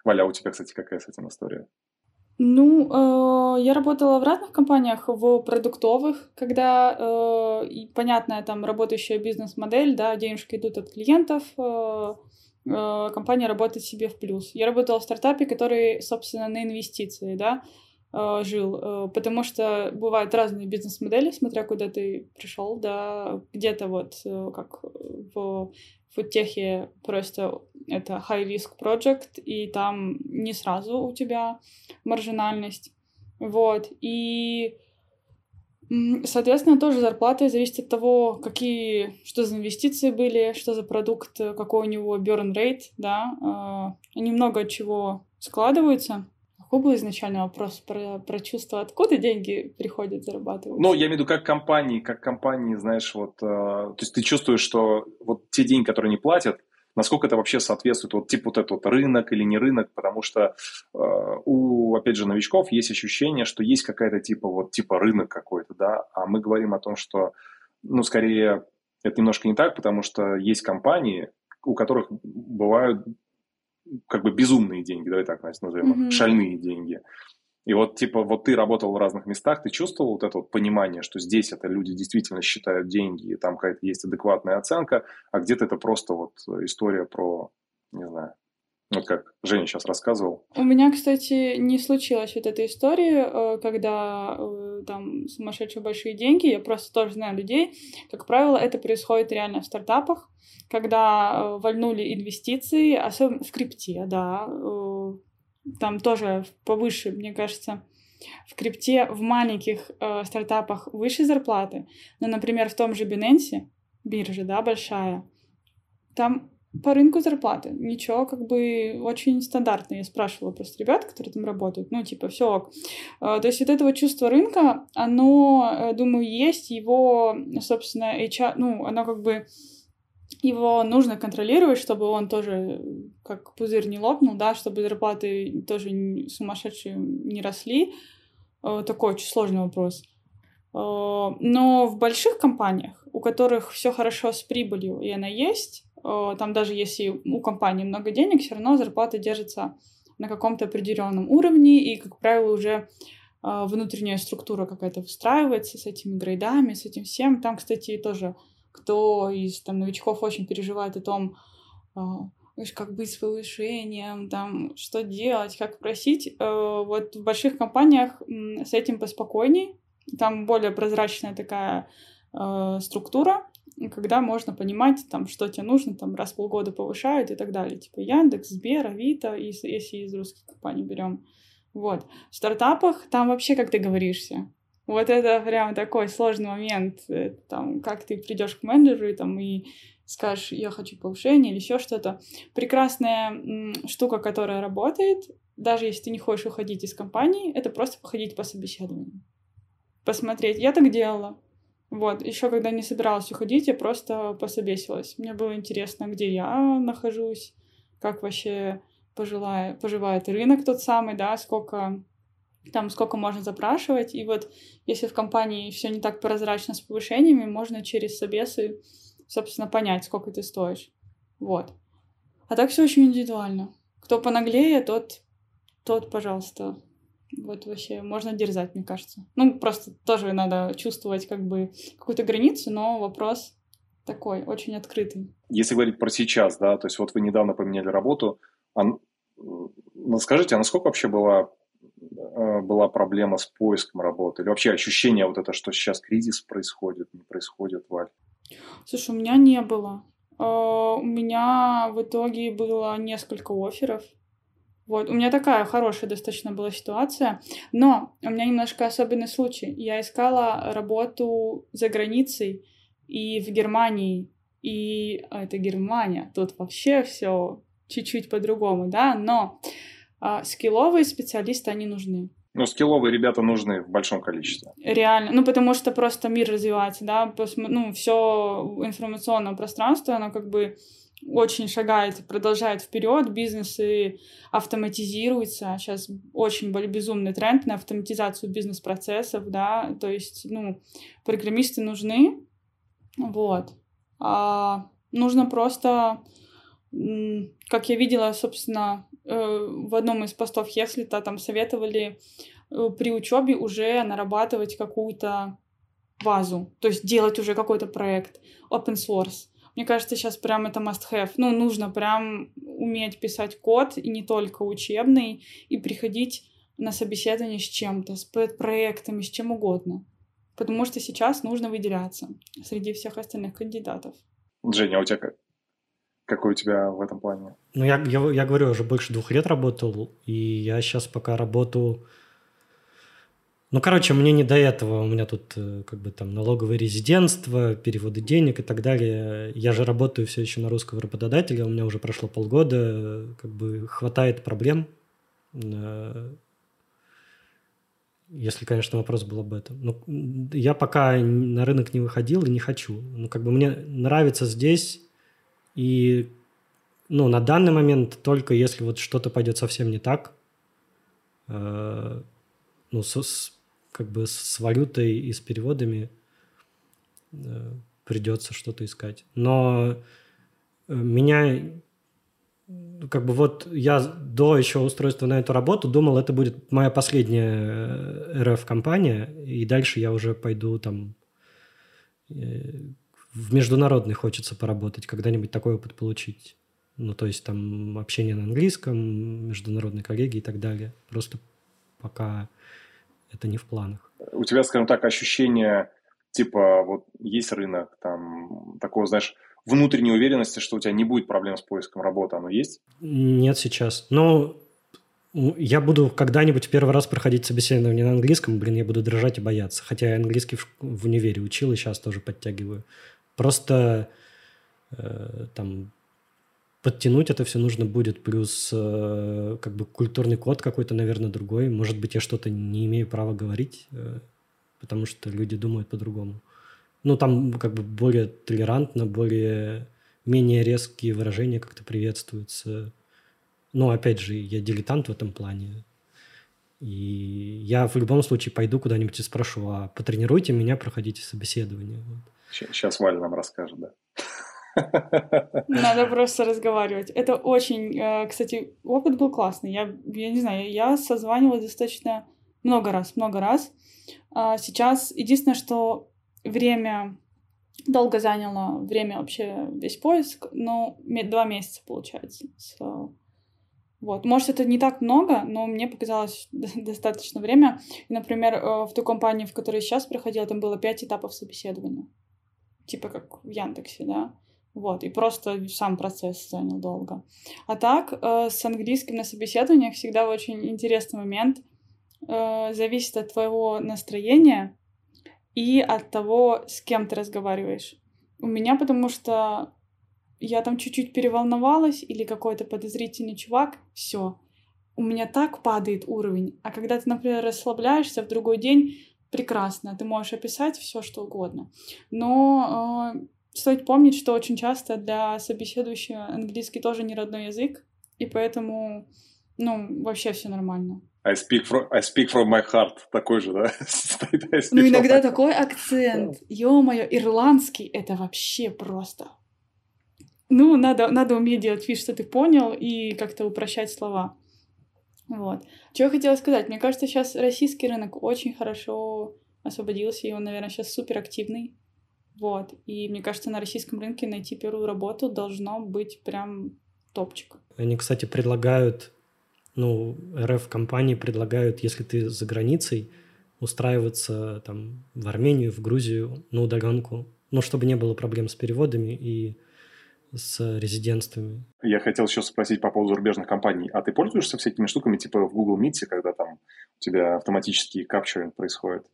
Валя, а у тебя, кстати, какая с этим история? Ну, э, я работала в разных компаниях, в продуктовых, когда, э, и, понятная там работающая бизнес-модель, да, денежки идут от клиентов, э, э, компания работает себе в плюс. Я работала в стартапе, который, собственно, на инвестиции, да, э, жил, э, потому что бывают разные бизнес-модели, смотря куда ты пришел, да, где-то вот э, как в фудтехе просто это high-risk project, и там не сразу у тебя маржинальность. Вот. И, соответственно, тоже зарплата зависит от того, какие, что за инвестиции были, что за продукт, какой у него burn rate, да. А, они много от чего складываются. Какой был изначально вопрос про, про чувство, откуда деньги приходят зарабатывать? Ну, я имею в виду, как компании, как компании, знаешь, вот, э, то есть ты чувствуешь, что вот те деньги, которые они платят, насколько это вообще соответствует вот типа вот этот вот рынок или не рынок, потому что э, у, опять же, новичков есть ощущение, что есть какая-то типа вот типа рынок какой-то, да, а мы говорим о том, что, ну, скорее, это немножко не так, потому что есть компании, у которых бывают как бы безумные деньги, давай так назовем, mm-hmm. шальные деньги. И вот, типа, вот ты работал в разных местах, ты чувствовал вот это вот понимание, что здесь это люди действительно считают деньги, и там какая-то есть адекватная оценка, а где-то это просто вот история про, не знаю, вот как Женя сейчас рассказывал. У меня, кстати, не случилась вот эта история, э, когда э, там сумасшедшие большие деньги. Я просто тоже знаю людей. Как правило, это происходит реально в стартапах, когда э, вольнули инвестиции, особенно в крипте, да, там тоже повыше, мне кажется, в крипте в маленьких стартапах выше зарплаты, но, например, в том же Binance, бирже, да, большая, там по рынку зарплаты. Ничего, как бы очень стандартно. Я спрашивала просто ребят, которые там работают. Ну, типа, все ок. Э, то есть вот этого чувства рынка, оно, э, думаю, есть. Его, собственно, HR, ну, оно как бы его нужно контролировать, чтобы он тоже как пузырь не лопнул, да, чтобы зарплаты тоже сумасшедшие не росли. Э, такой очень сложный вопрос. Э, но в больших компаниях, у которых все хорошо с прибылью, и она есть, э, там даже если у компании много денег, все равно зарплата держится на каком-то определенном уровне, и, как правило, уже а, внутренняя структура какая-то выстраивается с этими грейдами, с этим всем. Там, кстати, тоже кто из там, новичков очень переживает о том, а, как быть с повышением, там, что делать, как просить. Э, вот в больших компаниях с этим поспокойней. Там более прозрачная такая э, структура, когда можно понимать, там, что тебе нужно, там, раз в полгода повышают и так далее. Типа Яндекс, Сбер, Авито, если из русских компаний берем. Вот. В стартапах там вообще как ты говоришься. Вот это прям такой сложный момент, э, там, как ты придешь к менеджеру и, там, и скажешь, я хочу повышение или еще что-то. Прекрасная штука, которая работает, даже если ты не хочешь уходить из компании, это просто походить по собеседованию. Посмотреть. Я так делала. Вот, еще когда не собиралась уходить, я просто пособесилась. Мне было интересно, где я нахожусь, как вообще пожелая, поживает рынок тот самый, да, сколько там сколько можно запрашивать. И вот если в компании все не так прозрачно с повышениями, можно через собесы, собственно, понять, сколько ты стоишь. Вот. А так все очень индивидуально. Кто понаглее, тот, тот, пожалуйста. Вот вообще можно дерзать, мне кажется. Ну, просто тоже надо чувствовать как бы какую-то границу, но вопрос такой, очень открытый. Если говорить про сейчас, да, то есть вот вы недавно поменяли работу, а, ну, скажите, а насколько вообще была, э, была проблема с поиском работы? Или вообще ощущение вот это, что сейчас кризис происходит, не происходит, Валь? Слушай, у меня не было. А, у меня в итоге было несколько офферов. Вот, у меня такая хорошая достаточно была ситуация, но у меня немножко особенный случай. Я искала работу за границей и в Германии, и а, это Германия, тут вообще все чуть-чуть по-другому, да, но а, скилловые специалисты, они нужны. Ну, скилловые ребята нужны в большом количестве. Реально. Ну, потому что просто мир развивается, да, ну, все информационное пространство, оно как бы очень шагает, продолжает вперед, бизнесы автоматизируются. Сейчас очень безумный тренд на автоматизацию бизнес-процессов, да, то есть, ну, программисты нужны, вот. А нужно просто как я видела, собственно, э, в одном из постов Хеслита там советовали э, при учебе уже нарабатывать какую-то базу, то есть делать уже какой-то проект, open source. Мне кажется, сейчас прям это must have. Ну, нужно прям уметь писать код, и не только учебный, и приходить на собеседование с чем-то, с проектами, с чем угодно. Потому что сейчас нужно выделяться среди всех остальных кандидатов. Женя, а у тебя какой у тебя в этом плане? Ну, я, я, я говорю, уже больше двух лет работал, и я сейчас пока работаю... Ну, короче, мне не до этого. У меня тут э, как бы там налоговое резидентство, переводы денег и так далее. Я же работаю все еще на русского работодателя, у меня уже прошло полгода, как бы хватает проблем. Э, если, конечно, вопрос был об этом. Но я пока на рынок не выходил и не хочу. Ну, как бы мне нравится здесь и ну, на данный момент только если вот что-то пойдет совсем не так, э, ну, с, с, как бы с валютой и с переводами э, придется что-то искать. Но э, меня как бы вот я до еще устройства на эту работу думал, это будет моя последняя э, РФ-компания, и дальше я уже пойду там в международный хочется поработать, когда-нибудь такой опыт получить. Ну, то есть там общение на английском, международные коллеги и так далее. Просто пока это не в планах. У тебя, скажем так, ощущение, типа, вот есть рынок, там, такого, знаешь, внутренней уверенности, что у тебя не будет проблем с поиском работы, оно есть? Нет сейчас. Но я буду когда-нибудь первый раз проходить собеседование на английском, блин, я буду дрожать и бояться. Хотя я английский в, в универе учил и сейчас тоже подтягиваю. Просто э, там подтянуть это все нужно будет, плюс э, как бы культурный код какой-то, наверное, другой. Может быть, я что-то не имею права говорить, э, потому что люди думают по-другому. Ну, там как бы более толерантно, более менее резкие выражения как-то приветствуются. Но, опять же, я дилетант в этом плане. И я в любом случае пойду куда-нибудь и спрошу, а потренируйте меня, проходите собеседование. Сейчас Валя нам расскажет, да. Надо просто разговаривать. Это очень, э, кстати, опыт был классный. Я, я не знаю, я созванивалась достаточно много раз, много раз. А сейчас единственное, что время долго заняло, время вообще весь поиск, но два месяца получается. С, вот. Может, это не так много, но мне показалось достаточно время. Например, э, в той компании, в которой я сейчас проходила, там было пять этапов собеседования. Типа как в Яндексе, да. Вот, и просто сам процесс занял долго. А так, э, с английским на собеседованиях всегда очень интересный момент. Э, зависит от твоего настроения и от того, с кем ты разговариваешь. У меня потому что я там чуть-чуть переволновалась или какой-то подозрительный чувак, все, у меня так падает уровень. А когда ты, например, расслабляешься в другой день, прекрасно, ты можешь описать все, что угодно. Но э, стоит помнить, что очень часто для собеседующего английский тоже не родной язык, и поэтому, ну, вообще все нормально. I speak from, I speak from my heart. Такой же, да? ну, иногда такой акцент. Ё-моё, ирландский — это вообще просто ну, надо, надо уметь делать вид, что ты понял, и как-то упрощать слова. Вот. Что я хотела сказать? Мне кажется, сейчас российский рынок очень хорошо освободился, и он, наверное, сейчас супер активный. Вот. И мне кажется, на российском рынке найти первую работу должно быть прям топчик. Они, кстати, предлагают, ну, РФ-компании предлагают, если ты за границей, устраиваться там в Армению, в Грузию, на удаленку, ну, чтобы не было проблем с переводами и с резидентствами. Я хотел еще спросить по поводу зарубежных компаний. А ты пользуешься всякими штуками, типа в Google Meet, когда там у тебя автоматический капчуринг происходит,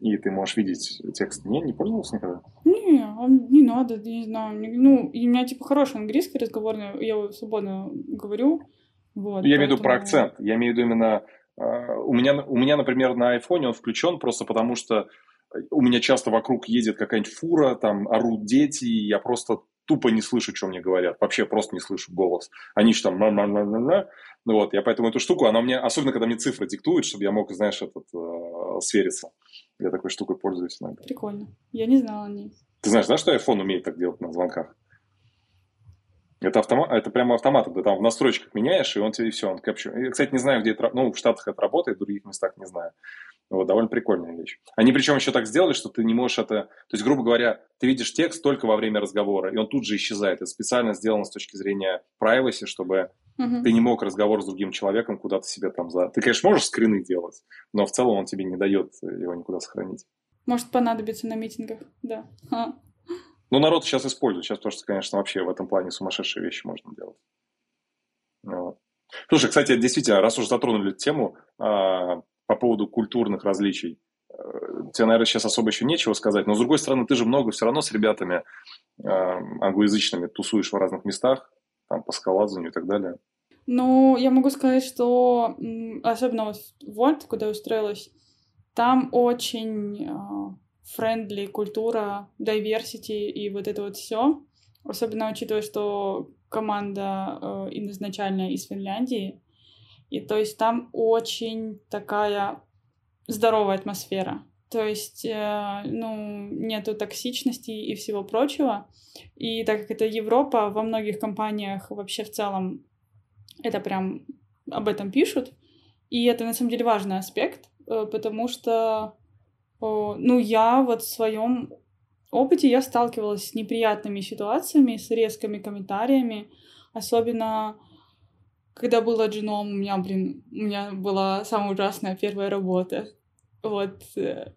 и ты можешь видеть текст? Не, не пользовался никогда? Не, а не надо, не знаю. Ну, и у меня типа хороший английский разговорный, я его свободно говорю. Вот, я поэтому... имею в виду про акцент. Я имею в виду именно... Uh, у, меня, у меня, например, на айфоне он включен просто потому, что у меня часто вокруг едет какая-нибудь фура, там орут дети, и я просто тупо не слышу, что мне говорят. Вообще просто не слышу голос. Они же там... Ну вот, я поэтому эту штуку, она мне, особенно когда мне цифры диктуют, чтобы я мог, знаешь, этот, э, свериться. Я такой штукой пользуюсь иногда. Прикольно. Я не знала о ней. Ты знаешь, да, что iPhone умеет так делать на звонках? Это, автомат, это прямо автомат, ты там в настройках меняешь, и он тебе все, он капчу. Я, кстати, не знаю, где это, ну, в Штатах это работает, в других местах не знаю. Вот, довольно прикольная вещь. Они причем еще так сделали, что ты не можешь это... То есть, грубо говоря, ты видишь текст только во время разговора, и он тут же исчезает. Это специально сделано с точки зрения privacy, чтобы uh ты не мог разговор с другим человеком куда-то себе там за... Ты, конечно, можешь скрины делать, но в целом он тебе не дает его никуда сохранить. Может понадобиться на митингах, да. А. Ну, народ сейчас использует. Сейчас тоже, конечно, вообще в этом плане сумасшедшие вещи можно делать. Вот. Слушай, кстати, действительно, раз уже затронули тему, а, по поводу культурных различий. Э, тебе, наверное, сейчас особо еще нечего сказать, но, с другой стороны, ты же много все равно с ребятами э, англоязычными тусуешь в разных местах, там, по скалазанию и так далее. Ну, я могу сказать, что особенно вот в Вольт, куда устроилась, там очень френдли э, культура, diversity и вот это вот все. Особенно учитывая, что команда э, изначально из Финляндии, и то есть там очень такая здоровая атмосфера. То есть, э, ну, нету токсичности и всего прочего. И так как это Европа, во многих компаниях вообще в целом это прям об этом пишут. И это на самом деле важный аспект, э, потому что, ну, я вот в своем опыте я сталкивалась с неприятными ситуациями, с резкими комментариями, особенно когда была джуном, у меня, блин, у меня была самая ужасная первая работа. Вот э,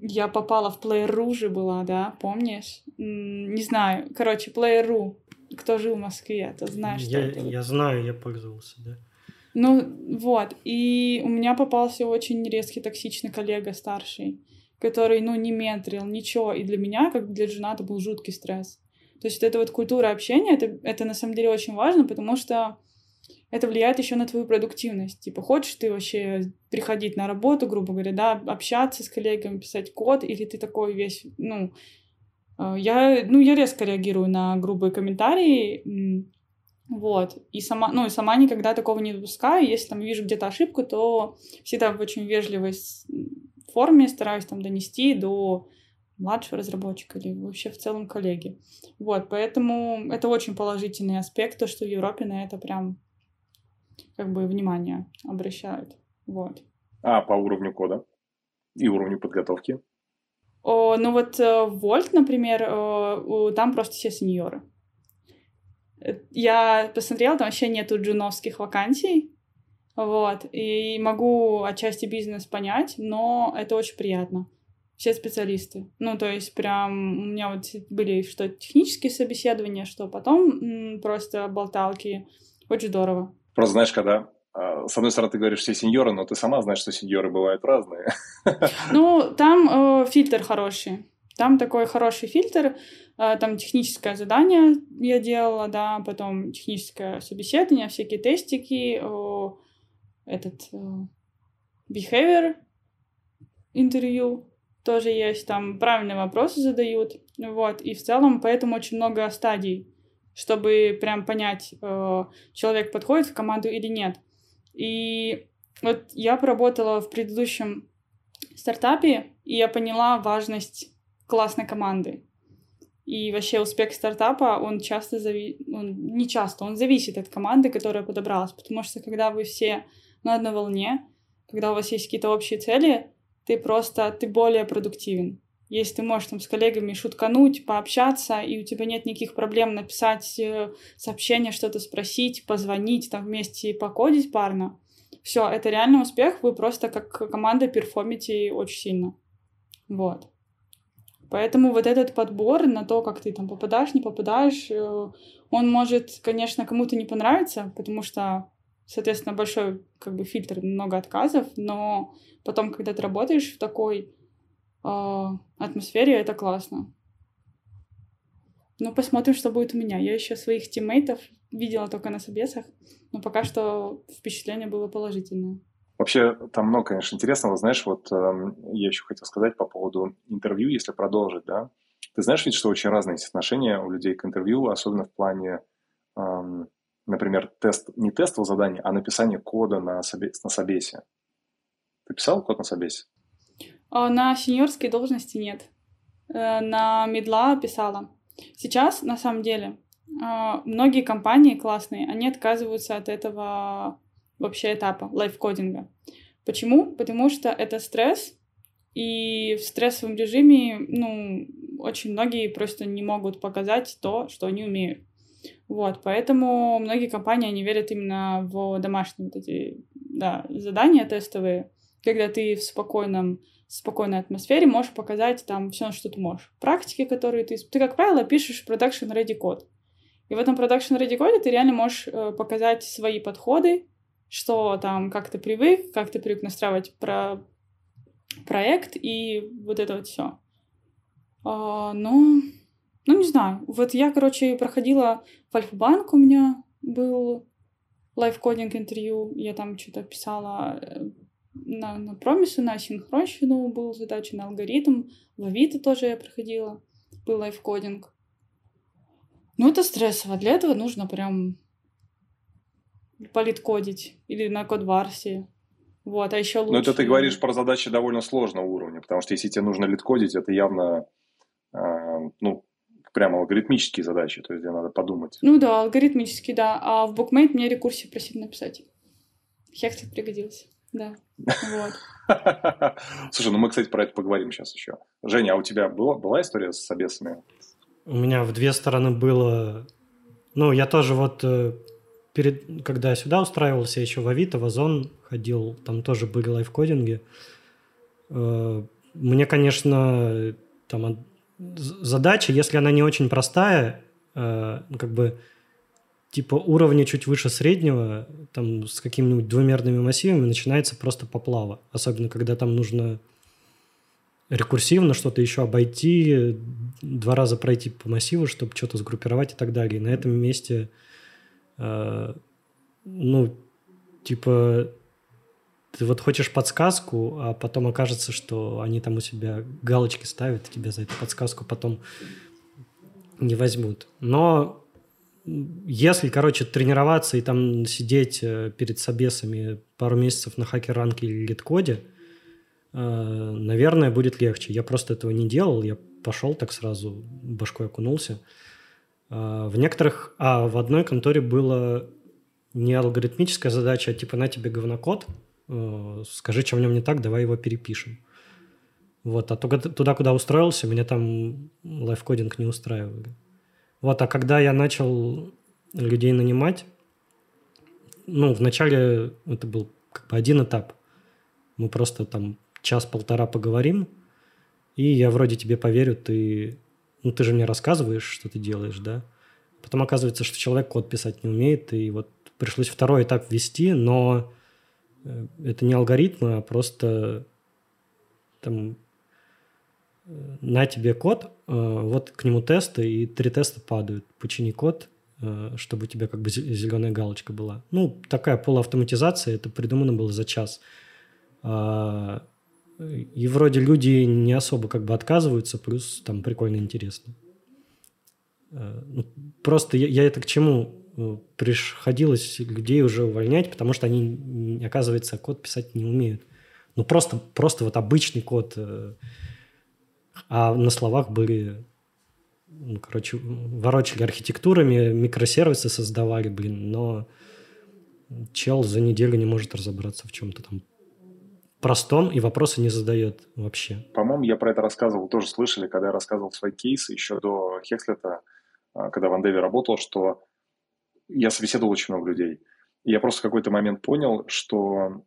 я попала в Player.ru же была, да, помнишь? Не знаю, короче, Player.ru. Кто жил в Москве, то знаешь, я, что это. Я знаю, я пользовался, да. Ну, вот, и у меня попался очень резкий токсичный коллега старший, который, ну, не ментрил, ничего, и для меня, как для жена, это был жуткий стресс. То есть вот эта вот культура общения, это, это на самом деле очень важно, потому что это влияет еще на твою продуктивность. Типа, хочешь ты вообще приходить на работу, грубо говоря, да, общаться с коллегами, писать код, или ты такой весь, ну, э, я, ну, я резко реагирую на грубые комментарии, вот, и сама, ну, и сама никогда такого не допускаю, если там вижу где-то ошибку, то всегда в очень вежливой форме стараюсь там донести до младшего разработчика или вообще в целом коллеги. Вот, поэтому это очень положительный аспект, то, что в Европе на это прям как бы внимание обращают. Вот. А по уровню кода и уровню подготовки? О, ну вот Вольт, э, например, э, там просто все сеньоры. Э, я посмотрела, там вообще нету джуновских вакансий, вот, и могу отчасти бизнес понять, но это очень приятно. Все специалисты. Ну, то есть прям у меня вот были что технические собеседования, что потом м, просто болталки. Очень здорово. Просто знаешь, когда а, с одной стороны, ты говоришь все сеньоры, но ты сама знаешь, что сеньоры бывают разные. Ну, там э, фильтр хороший. Там такой хороший фильтр. Э, там техническое задание я делала, да, потом техническое собеседование, всякие тестики, э, этот э, behavior интервью тоже есть, там правильные вопросы задают, вот, и в целом поэтому очень много стадий, чтобы прям понять, э, человек подходит в команду или нет. И вот я поработала в предыдущем стартапе, и я поняла важность классной команды. И вообще успех стартапа, он часто зави... он не часто, он зависит от команды, которая подобралась. Потому что когда вы все на одной волне, когда у вас есть какие-то общие цели, ты просто, ты более продуктивен. Если ты можешь там с коллегами шуткануть, пообщаться, и у тебя нет никаких проблем написать э, сообщение, что-то спросить, позвонить, там вместе покодить парно, все, это реальный успех, вы просто как команда перформите очень сильно. Вот. Поэтому вот этот подбор на то, как ты там попадаешь, не попадаешь, э, он может, конечно, кому-то не понравиться, потому что, соответственно, большой как бы фильтр, много отказов, но потом, когда ты работаешь в такой атмосфере, это классно. Ну, посмотрим, что будет у меня. Я еще своих тиммейтов видела только на собесах, но пока что впечатление было положительное. Вообще, там много, конечно, интересного. Знаешь, вот э, я еще хотел сказать по поводу интервью, если продолжить, да. Ты знаешь ведь, что очень разные есть отношения у людей к интервью, особенно в плане, э, например, тест, не тестового задания, а написание кода на, собе, на собесе. Ты писал код на собесе? А, на сеньорской должности нет. Э, на медла писала. Сейчас, на самом деле, а, многие компании классные, они отказываются от этого вообще этапа лайфкодинга. Почему? Потому что это стресс, и в стрессовом режиме, ну, очень многие просто не могут показать то, что они умеют. Вот, поэтому многие компании, они верят именно в домашние вот эти, да, задания тестовые, когда ты в спокойном спокойной атмосфере можешь показать там все, что ты можешь. Практики, которые ты... Ты, как правило, пишешь production ready код. И в этом production ready коде ты реально можешь э, показать свои подходы, что там, как ты привык, как ты привык настраивать про проект и вот это вот все. А, ну, ну, не знаю. Вот я, короче, проходила в Альфа-банк, у меня был лайфкодинг интервью, я там что-то писала э, на, на промисы, на синхронщину был задача, на алгоритм. В Авито тоже я проходила, был лайфкодинг. Ну, это стрессово. Для этого нужно прям политкодить или на кодварсе. Вот, а еще лучше... Но это ты говоришь про задачи довольно сложного уровня, потому что если тебе нужно литкодить, это явно, э, ну, прямо алгоритмические задачи, то есть где надо подумать. Ну да, алгоритмические, да. А в Bookmate мне рекурсии просили написать. Хекслит пригодился. Да. Вот. Слушай, ну мы, кстати, про это поговорим сейчас еще. Женя, а у тебя была, была история с собесами? У меня в две стороны было... Ну, я тоже вот э, перед, когда я сюда устраивался, еще в Авито, в Озон ходил, там тоже были лайфкодинги. Э, мне, конечно, там задача, если она не очень простая, э, как бы типа уровня чуть выше среднего, там с какими-нибудь двумерными массивами начинается просто поплава. Особенно, когда там нужно рекурсивно что-то еще обойти, два раза пройти по массиву, чтобы что-то сгруппировать и так далее. И на этом месте, э, ну, типа, ты вот хочешь подсказку, а потом окажется, что они там у себя галочки ставят, и тебя за эту подсказку потом не возьмут. Но если, короче, тренироваться и там сидеть э, перед собесами пару месяцев на хакер-ранке или лид-коде, э, наверное, будет легче. Я просто этого не делал, я пошел так сразу, башкой окунулся. Э, в некоторых... А, в одной конторе было не алгоритмическая задача, а типа на тебе говнокод, скажи, что в нем не так, давай его перепишем. Вот, а туда, куда устроился, меня там лайфкодинг не устраивали. Вот, а когда я начал людей нанимать, ну, вначале это был как бы один этап. Мы просто там час-полтора поговорим, и я вроде тебе поверю, ты, ну, ты же мне рассказываешь, что ты делаешь, да? Потом оказывается, что человек код писать не умеет, и вот пришлось второй этап ввести, но э, это не алгоритмы, а просто там на тебе код, э, вот к нему тесты, и три теста падают. Почини код, чтобы у тебя как бы зеленая галочка была. Ну, такая полуавтоматизация, это придумано было за час. А, и вроде люди не особо как бы отказываются, плюс там прикольно интересно. Ну, просто я, я это к чему? Э, приходилось людей уже увольнять, потому что они, оказывается, код писать не умеют. Ну, просто, просто вот обычный код. А на словах были, ну, короче, ворочали архитектурами, микросервисы создавали, блин, но чел за неделю не может разобраться в чем-то там простом и вопросы не задает вообще. По-моему, я про это рассказывал, тоже слышали, когда я рассказывал свои кейсы еще до Хекслета, а, когда в Андеве работал, что я собеседовал очень много людей. И я просто в какой-то момент понял, что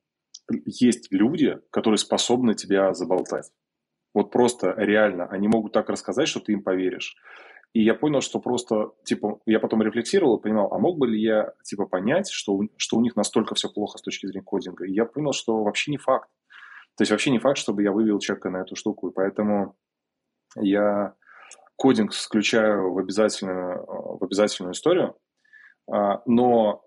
есть люди, которые способны тебя заболтать. Вот просто реально, они могут так рассказать, что ты им поверишь. И я понял, что просто, типа, я потом рефлексировал и понимал, а мог бы ли я, типа, понять, что, что у них настолько все плохо с точки зрения кодинга. И я понял, что вообще не факт. То есть вообще не факт, чтобы я вывел человека на эту штуку. И поэтому я кодинг включаю в обязательную, в обязательную историю. А, но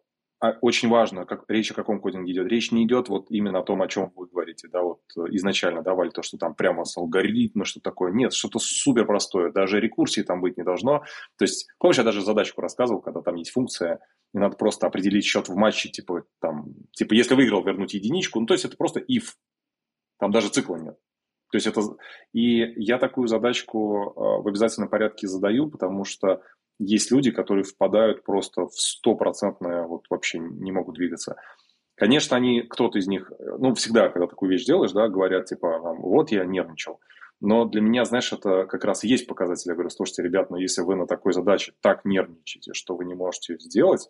очень важно, как, речь о каком кодинге идет. Речь не идет вот именно о том, о чем вы говорите, да, вот изначально давали то, что там прямо с алгоритмом, что такое. Нет, что-то супер простое, даже рекурсии там быть не должно. То есть, помнишь, я даже задачку рассказывал, когда там есть функция, и надо просто определить счет в матче, типа, там, типа, если выиграл, вернуть единичку, ну, то есть это просто if, там даже цикла нет. То есть это... И я такую задачку а, в обязательном порядке задаю, потому что есть люди, которые впадают просто в стопроцентное, вот вообще не могут двигаться. Конечно, они, кто-то из них, ну, всегда, когда такую вещь делаешь, да, говорят, типа, вот я нервничал. Но для меня, знаешь, это как раз и есть показатель. Я говорю, слушайте, ребят, но если вы на такой задаче так нервничаете, что вы не можете сделать,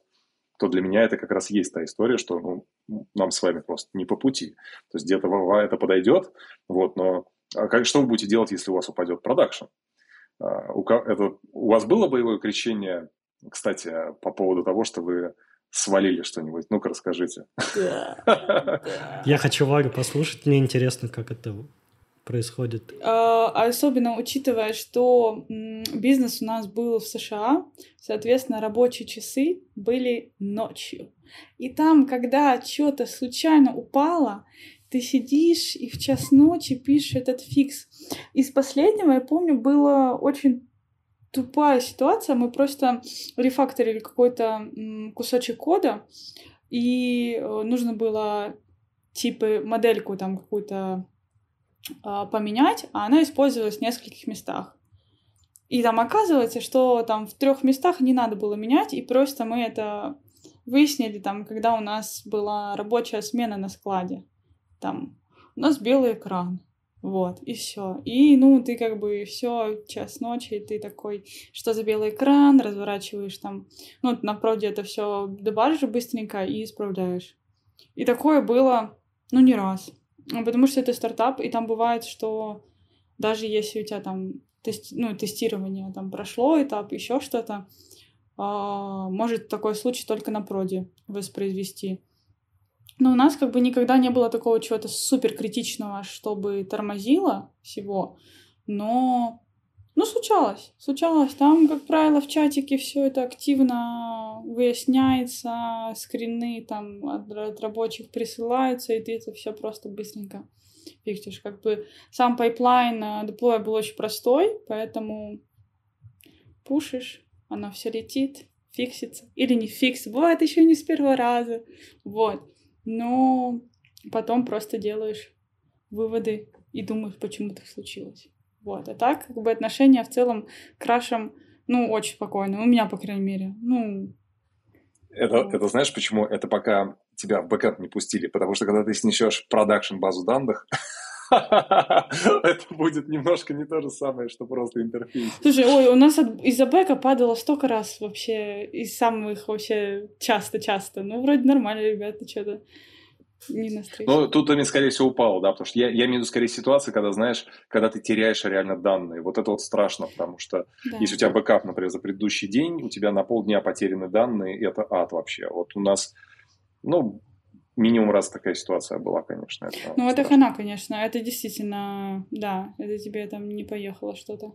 то для меня это как раз есть та история, что ну, нам с вами просто не по пути. То есть где-то это подойдет, вот, но а как, что вы будете делать, если у вас упадет продакшн? А, у, это, у вас было боевое кричение, кстати, по поводу того, что вы свалили что-нибудь? Ну-ка, расскажите. Я хочу Варю послушать, мне интересно, как это происходит. А, особенно учитывая, что бизнес у нас был в США, соответственно, рабочие часы были ночью. И там, когда что-то случайно упало, ты сидишь и в час ночи пишешь этот фикс. Из последнего, я помню, была очень тупая ситуация. Мы просто рефакторили какой-то кусочек кода, и э, нужно было типа модельку там какую-то а, поменять, а она использовалась в нескольких местах. И там оказывается, что там в трех местах не надо было менять, и просто мы это выяснили там, когда у нас была рабочая смена на складе там у нас белый экран, вот, и все. И, ну, ты как бы все, час ночи, ты такой, что за белый экран, разворачиваешь там, ну, на проде это все добавишь быстренько и исправляешь. И такое было, ну, не раз. Потому что это стартап, и там бывает, что даже если у тебя там тест, ну, тестирование там прошло, этап, еще что-то, а, может такой случай только на проде воспроизвести. Но у нас как бы никогда не было такого чего-то супер критичного, чтобы тормозило всего. Но ну, случалось, случалось. Там, как правило, в чатике все это активно выясняется, скрины там от, от рабочих присылаются, и ты это все просто быстренько фиксишь. Как бы сам pipeline э, деплоя был очень простой, поэтому пушишь, оно все летит, фиксится. Или не фиксится. Бывает еще не с первого раза. Вот но потом просто делаешь выводы и думаешь, почему так случилось. Вот. А так, как бы отношения в целом к крашам, ну, очень спокойно. У меня, по крайней мере. Ну, это, это знаешь почему? Это пока тебя в бэкэнд не пустили, потому что когда ты снесешь production базу данных, это будет немножко не то же самое, что просто интерфейс. Слушай, ой, у нас из-за бэка падало столько раз вообще, из самых вообще часто-часто. Ну, вроде нормально, ребята, что-то не на Ну, тут они, скорее всего, упало, да, потому что я, я имею в виду, скорее, ситуацию, когда, знаешь, когда ты теряешь реально данные. Вот это вот страшно, потому что да. если у тебя бэкап, например, за предыдущий день, у тебя на полдня потеряны данные, и это ад вообще. Вот у нас, ну, минимум раз такая ситуация была, конечно. Это ну, это хана, конечно. Это действительно, да, это тебе там не поехало что-то.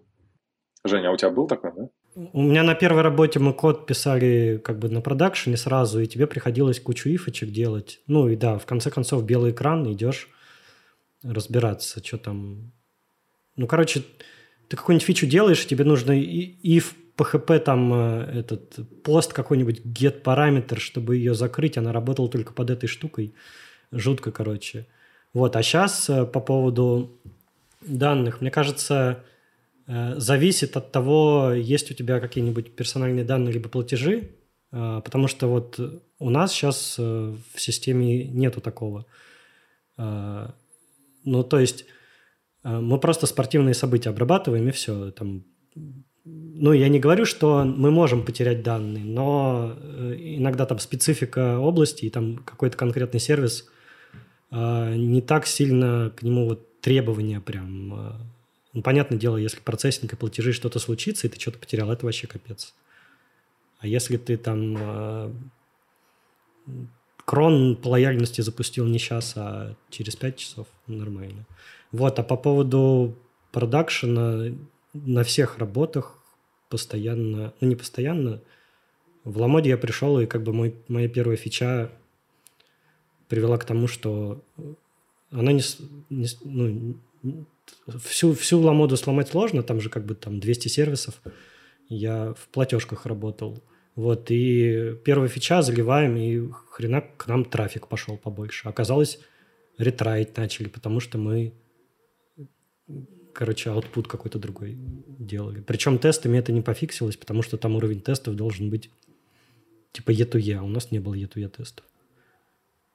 Женя, а у тебя был такой, да? У меня на первой работе мы код писали как бы на продакшене сразу, и тебе приходилось кучу ифочек делать. Ну и да, в конце концов белый экран, идешь разбираться, что там... Ну, короче, ты какую-нибудь фичу делаешь, тебе нужно if PHP там э, этот пост какой-нибудь get параметр, чтобы ее закрыть, она работала только под этой штукой. Жутко, короче. Вот, а сейчас э, по поводу данных, мне кажется, э, зависит от того, есть у тебя какие-нибудь персональные данные либо платежи, потому что вот у нас сейчас в системе нету такого. Ну, то есть мы просто спортивные события обрабатываем, и все. Там ну, я не говорю, что мы можем потерять данные, но э, иногда там специфика области и там какой-то конкретный сервис э, не так сильно к нему вот требования прям. Э, ну, понятное дело, если процессинг и платежи что-то случится, и ты что-то потерял, это вообще капец. А если ты там крон по лояльности запустил не сейчас, а через 5 часов, нормально. Вот, а по поводу продакшена на всех работах постоянно, ну не постоянно, в Ламоде я пришел, и как бы мой, моя первая фича привела к тому, что она не, не ну, всю, всю Ламоду сломать сложно, там же как бы там 200 сервисов, я в платежках работал. Вот, и первая фича заливаем, и хрена к нам трафик пошел побольше. Оказалось, ретрайт начали, потому что мы короче, output какой-то другой делали. Причем тестами это не пофиксилось, потому что там уровень тестов должен быть типа E2E, а у нас не было E2E тестов.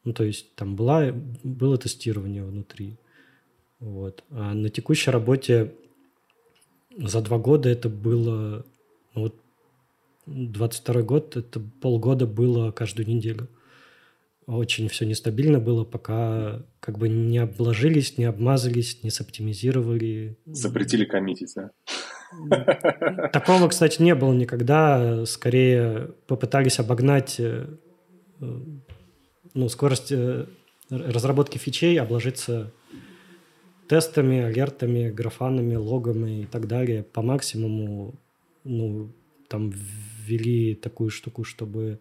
Ну, то есть там была, было тестирование внутри. Вот. А на текущей работе за два года это было... Ну, вот 22 год, это полгода было каждую неделю очень все нестабильно было, пока как бы не обложились, не обмазались, не соптимизировали. Запретили коммитить, да? Такого, кстати, не было никогда. Скорее попытались обогнать э, ну, скорость э, разработки фичей, обложиться тестами, алертами, графанами, логами и так далее по максимуму. Ну, там ввели такую штуку, чтобы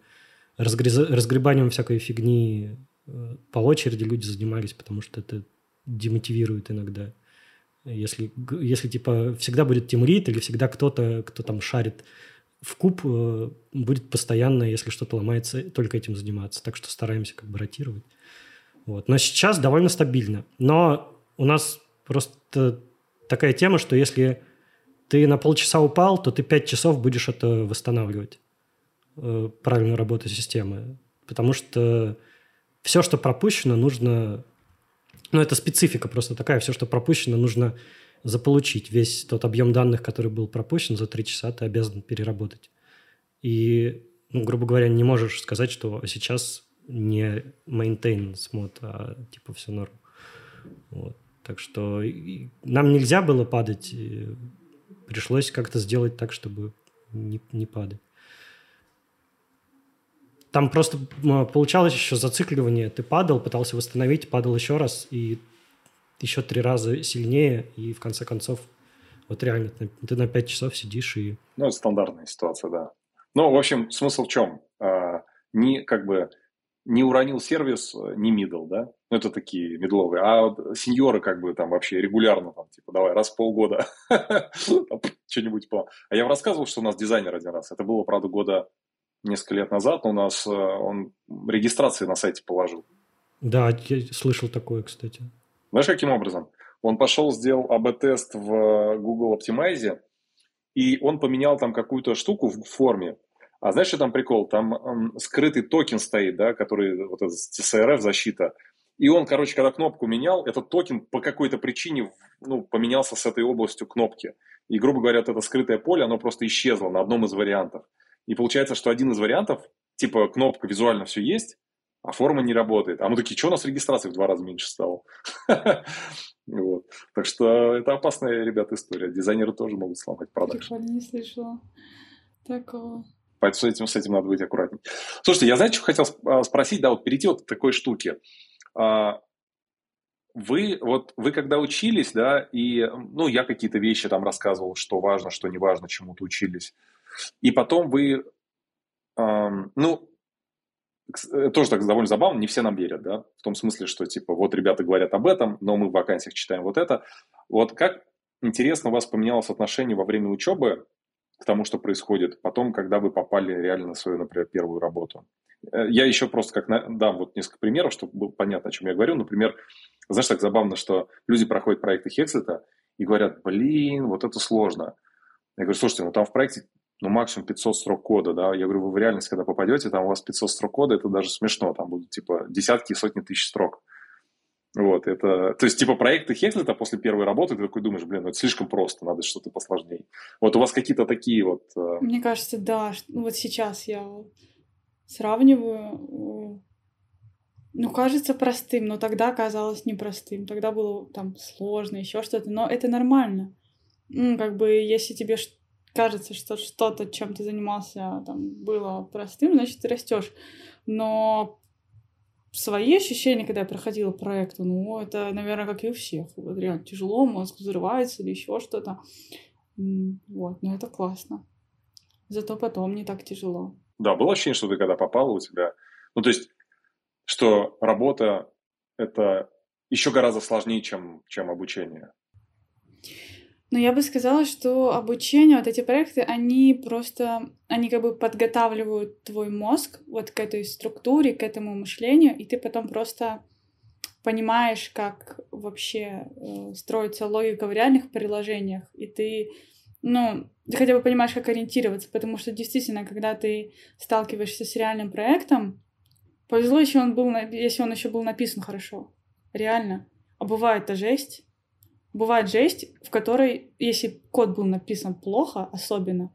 разгрез... разгребанием всякой фигни э, по очереди люди занимались, потому что это демотивирует иногда. Если, если типа всегда будет тимрит или всегда кто-то, кто там шарит в куб, э, будет постоянно, если что-то ломается, только этим заниматься. Так что стараемся как бы ротировать. Вот. Но сейчас довольно стабильно. Но у нас просто такая тема, что если ты на полчаса упал, то ты пять часов будешь это восстанавливать. Э, правильную работу системы. Потому что все, что пропущено, нужно... Ну, это специфика просто такая. Все, что пропущено, нужно заполучить. Весь тот объем данных, который был пропущен за три часа, ты обязан переработать. И, ну, грубо говоря, не можешь сказать, что сейчас не maintain смот, а типа все норм. Вот. Так что нам нельзя было падать. Пришлось как-то сделать так, чтобы не, не падать. Там просто получалось еще зацикливание. Ты падал, пытался восстановить, падал еще раз, и еще три раза сильнее, и в конце концов, вот реально, ты на пять часов сидишь и... Ну, это стандартная ситуация, да. Ну, в общем, смысл в чем? А, не, как бы, не уронил сервис, не мидл, да? Ну, это такие медловые. А сеньоры как бы там вообще регулярно, там, типа, давай, раз в полгода что-нибудь по... А я вам рассказывал, что у нас дизайнер один раз. Это было, правда, года несколько лет назад у нас э, он регистрации на сайте положил. Да, я слышал такое, кстати. Знаешь, каким образом? Он пошел, сделал АБ-тест в Google Optimize, и он поменял там какую-то штуку в форме, А знаешь, что там прикол? Там скрытый токен стоит, да, который вот этот CSRF защита. И он, короче, когда кнопку менял, этот токен по какой-то причине ну, поменялся с этой областью кнопки. И, грубо говоря, вот это скрытое поле, оно просто исчезло на одном из вариантов. И получается, что один из вариантов, типа кнопка визуально все есть, а форма не работает. А мы такие, что у нас регистрации в два раза меньше стало? Вот. Так что это опасная, ребята, история. Дизайнеры тоже могут сломать продаж. Прикольно, не слышала такого. Поэтому с этим, с этим надо быть аккуратней. Слушайте, я, знаете, что хотел а, спросить, да, вот перейти вот к такой штуке. А, вы, вот, вы когда учились, да, и, ну, я какие-то вещи там рассказывал, что важно, что не важно, чему-то учились. И потом вы, эм, ну, Э, тоже так довольно забавно, не все нам верят, да, в том смысле, что, типа, вот ребята говорят об этом, но мы в вакансиях читаем вот это. Вот как интересно у вас поменялось отношение во время учебы к тому, что происходит, потом, когда вы попали реально на свою, например, первую работу? Э, я еще просто как на... дам вот несколько примеров, чтобы было понятно, о чем я говорю. Например, знаешь, так забавно, что люди проходят проекты Хекслета и говорят, блин, вот это сложно. Я говорю, слушайте, ну там в проекте ну, максимум 500 строк кода, да, я говорю, вы в реальность, когда попадете, там у вас 500 строк кода, это даже смешно, там будут, типа, десятки и сотни тысяч строк. Вот, это, то есть, типа, проекты Хеклета после первой работы, ты такой думаешь, блин, ну это слишком просто, надо что-то посложнее. Вот у вас какие-то такие вот... Э, Мне кажется, да, ну, вот сейчас я сравниваю, ну, кажется простым, но тогда казалось непростым, тогда было там сложно, еще что-то, но это нормально. Ну, как бы, если тебе кажется, что что-то, чем ты занимался, там, было простым, значит, ты растешь. Но свои ощущения, когда я проходила проект, ну, это, наверное, как и у всех. Вот реально тяжело, мозг взрывается или еще что-то. Вот, но это классно. Зато потом не так тяжело. Да, было ощущение, что ты когда попала у тебя... Ну, то есть, что работа — это еще гораздо сложнее, чем, чем обучение. Но я бы сказала, что обучение, вот эти проекты, они просто, они как бы подготавливают твой мозг вот к этой структуре, к этому мышлению, и ты потом просто понимаешь, как вообще э, строится логика в реальных приложениях, и ты, ну, ты хотя бы понимаешь, как ориентироваться, потому что действительно, когда ты сталкиваешься с реальным проектом, повезло, если он был, если он еще был написан хорошо, реально. А бывает-то жесть, Бывает жесть, в которой, если код был написан плохо, особенно,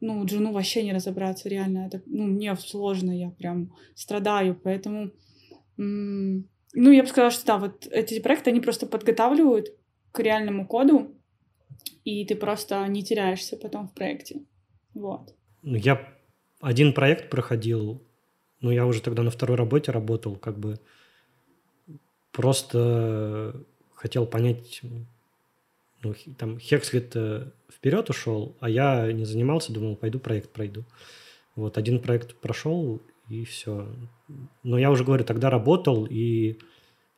ну, джуну вообще не разобраться, реально. Это, ну, мне сложно, я прям страдаю, поэтому... М- ну, я бы сказала, что да, вот эти проекты, они просто подготавливают к реальному коду, и ты просто не теряешься потом в проекте. Вот. Ну, я один проект проходил, но я уже тогда на второй работе работал, как бы просто хотел понять, ну, там Хекслет э, вперед ушел, а я не занимался, думал, пойду проект пройду. Вот один проект прошел, и все. Но я уже говорю, тогда работал, и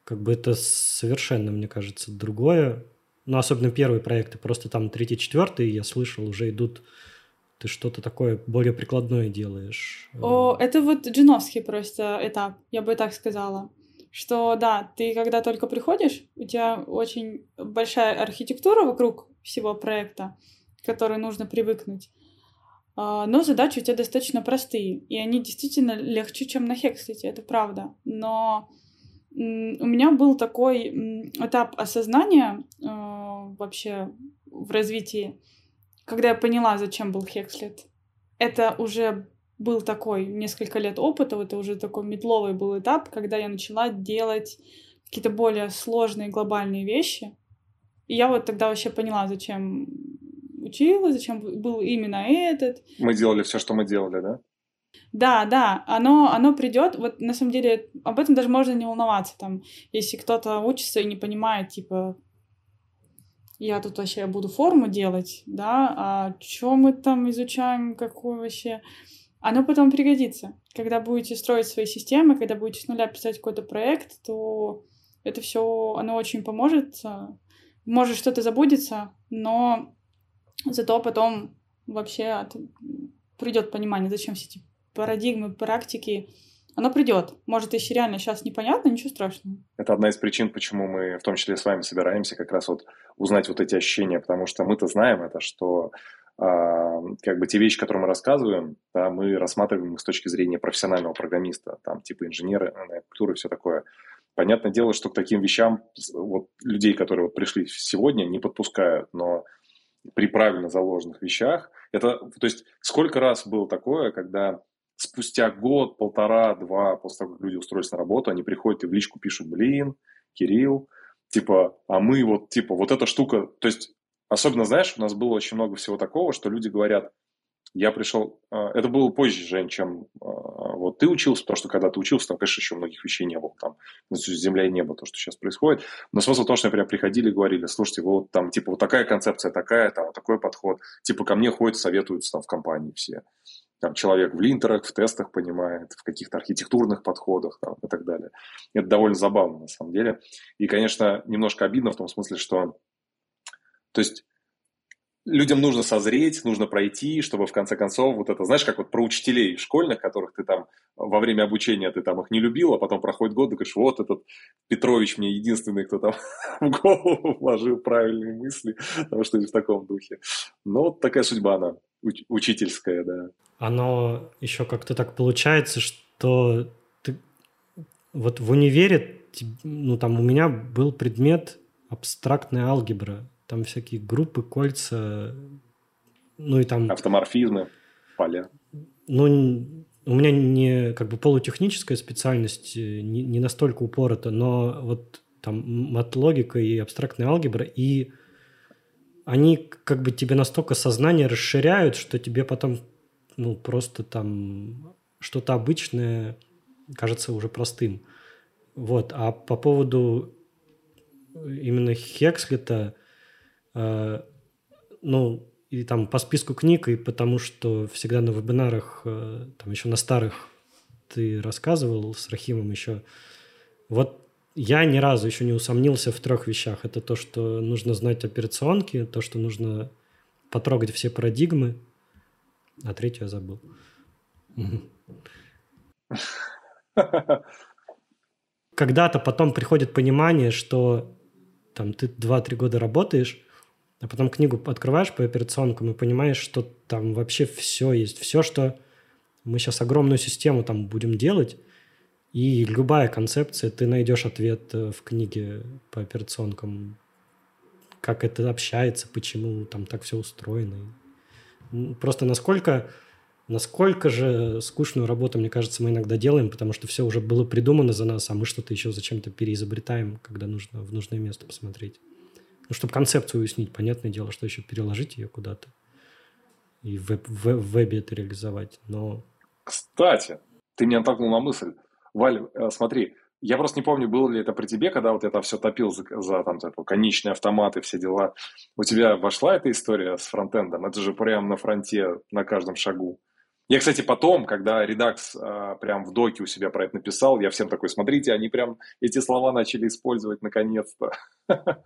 как бы это совершенно, мне кажется, другое. Ну, особенно первые проекты, просто там третий, четвертый, я слышал, уже идут ты что-то такое более прикладное делаешь. О, это вот джиновский просто этап, я бы так сказала что да, ты когда только приходишь, у тебя очень большая архитектура вокруг всего проекта, к которой нужно привыкнуть. А, но задачи у тебя достаточно простые, и они действительно легче, чем на Хекслите, это правда. Но у меня был такой этап осознания а, вообще в развитии, когда я поняла, зачем был Хекслет. Это уже был такой несколько лет опыта, это уже такой метловый был этап, когда я начала делать какие-то более сложные глобальные вещи. И я вот тогда вообще поняла, зачем училась, зачем был именно этот. Мы делали все, что мы делали, да? Да, да, оно, оно придет. Вот на самом деле об этом даже можно не волноваться. Там, если кто-то учится и не понимает, типа, я тут вообще буду форму делать, да, а что мы там изучаем, какой вообще оно потом пригодится. Когда будете строить свои системы, когда будете с нуля писать какой-то проект, то это все, оно очень поможет. Может что-то забудется, но зато потом вообще придет понимание, зачем все эти парадигмы, практики. Оно придет. Может, если реально сейчас непонятно, ничего страшного. Это одна из причин, почему мы в том числе с вами собираемся, как раз вот узнать вот эти ощущения, потому что мы-то знаем это, что а, как бы те вещи, которые мы рассказываем, да, мы рассматриваем их с точки зрения профессионального программиста, там, типа инженера, культуры и все такое. Понятное дело, что к таким вещам вот, людей, которые вот пришли сегодня, не подпускают, но при правильно заложенных вещах, это, то есть, сколько раз было такое, когда спустя год, полтора, два, после того, как люди устроились на работу, они приходят и в личку пишут, блин, Кирилл, типа, а мы вот, типа, вот эта штука, то есть, особенно, знаешь, у нас было очень много всего такого, что люди говорят, я пришел, а, это было позже, Жень, чем а, вот ты учился, потому что когда ты учился, там, конечно, еще многих вещей не было, там, земля и небо, то, что сейчас происходит, но смысл в том, что, например, приходили и говорили, слушайте, вот там, типа, вот такая концепция такая, там, вот такой подход, типа, ко мне ходят, советуются там в компании все, там, человек в линтерах, в тестах понимает, в каких-то архитектурных подходах там, и так далее. Это довольно забавно, на самом деле. И, конечно, немножко обидно в том смысле, что, то есть, людям нужно созреть, нужно пройти, чтобы в конце концов вот это, знаешь, как вот про учителей школьных, которых ты там во время обучения ты там их не любил, а потом проходит год, и говоришь, вот этот Петрович мне единственный, кто там в голову вложил правильные мысли, потому что в таком духе. Ну, вот такая судьба она, уч- учительская, да. Оно еще как-то так получается, что ты вот в универе, ну там у меня был предмет абстрактная алгебра, там всякие группы, кольца, ну и там... Автоморфизмы, поля. Ну, у меня не как бы полутехническая специальность, э, не, не настолько упорота, но вот там мат-логика и абстрактная алгебра, и они как бы тебе настолько сознание расширяют, что тебе потом, ну, просто там что-то обычное кажется уже простым. Вот. А по поводу именно Хекслета, ну, и там по списку книг, и потому что всегда на вебинарах, э, там еще на старых ты рассказывал с Рахимом еще. Вот я ни разу еще не усомнился в трех вещах. Это то, что нужно знать операционки, то, что нужно потрогать все парадигмы, а третью я забыл. Когда-то потом приходит понимание, что там ты 2-3 года работаешь, а потом книгу открываешь по операционкам и понимаешь, что там вообще все есть. Все, что мы сейчас огромную систему там будем делать, и любая концепция, ты найдешь ответ э, в книге по операционкам, как это общается, почему там так все устроено. Просто насколько, насколько же скучную работу, мне кажется, мы иногда делаем, потому что все уже было придумано за нас, а мы что-то еще зачем-то переизобретаем, когда нужно в нужное место посмотреть. Ну, чтобы концепцию уяснить, понятное дело, что еще переложить ее куда-то и в, в, в вебе это реализовать. Но... Кстати, ты меня натолкнул на мысль. Валь, э, смотри, я просто не помню, было ли это при тебе, когда вот я там все топил за, за там, за конечные автоматы, все дела. У тебя вошла эта история с фронтендом? Это же прям на фронте, на каждом шагу. Я, кстати, потом, когда Redux э, прям в доке у себя про это написал, я всем такой, смотрите, они прям эти слова начали использовать наконец-то.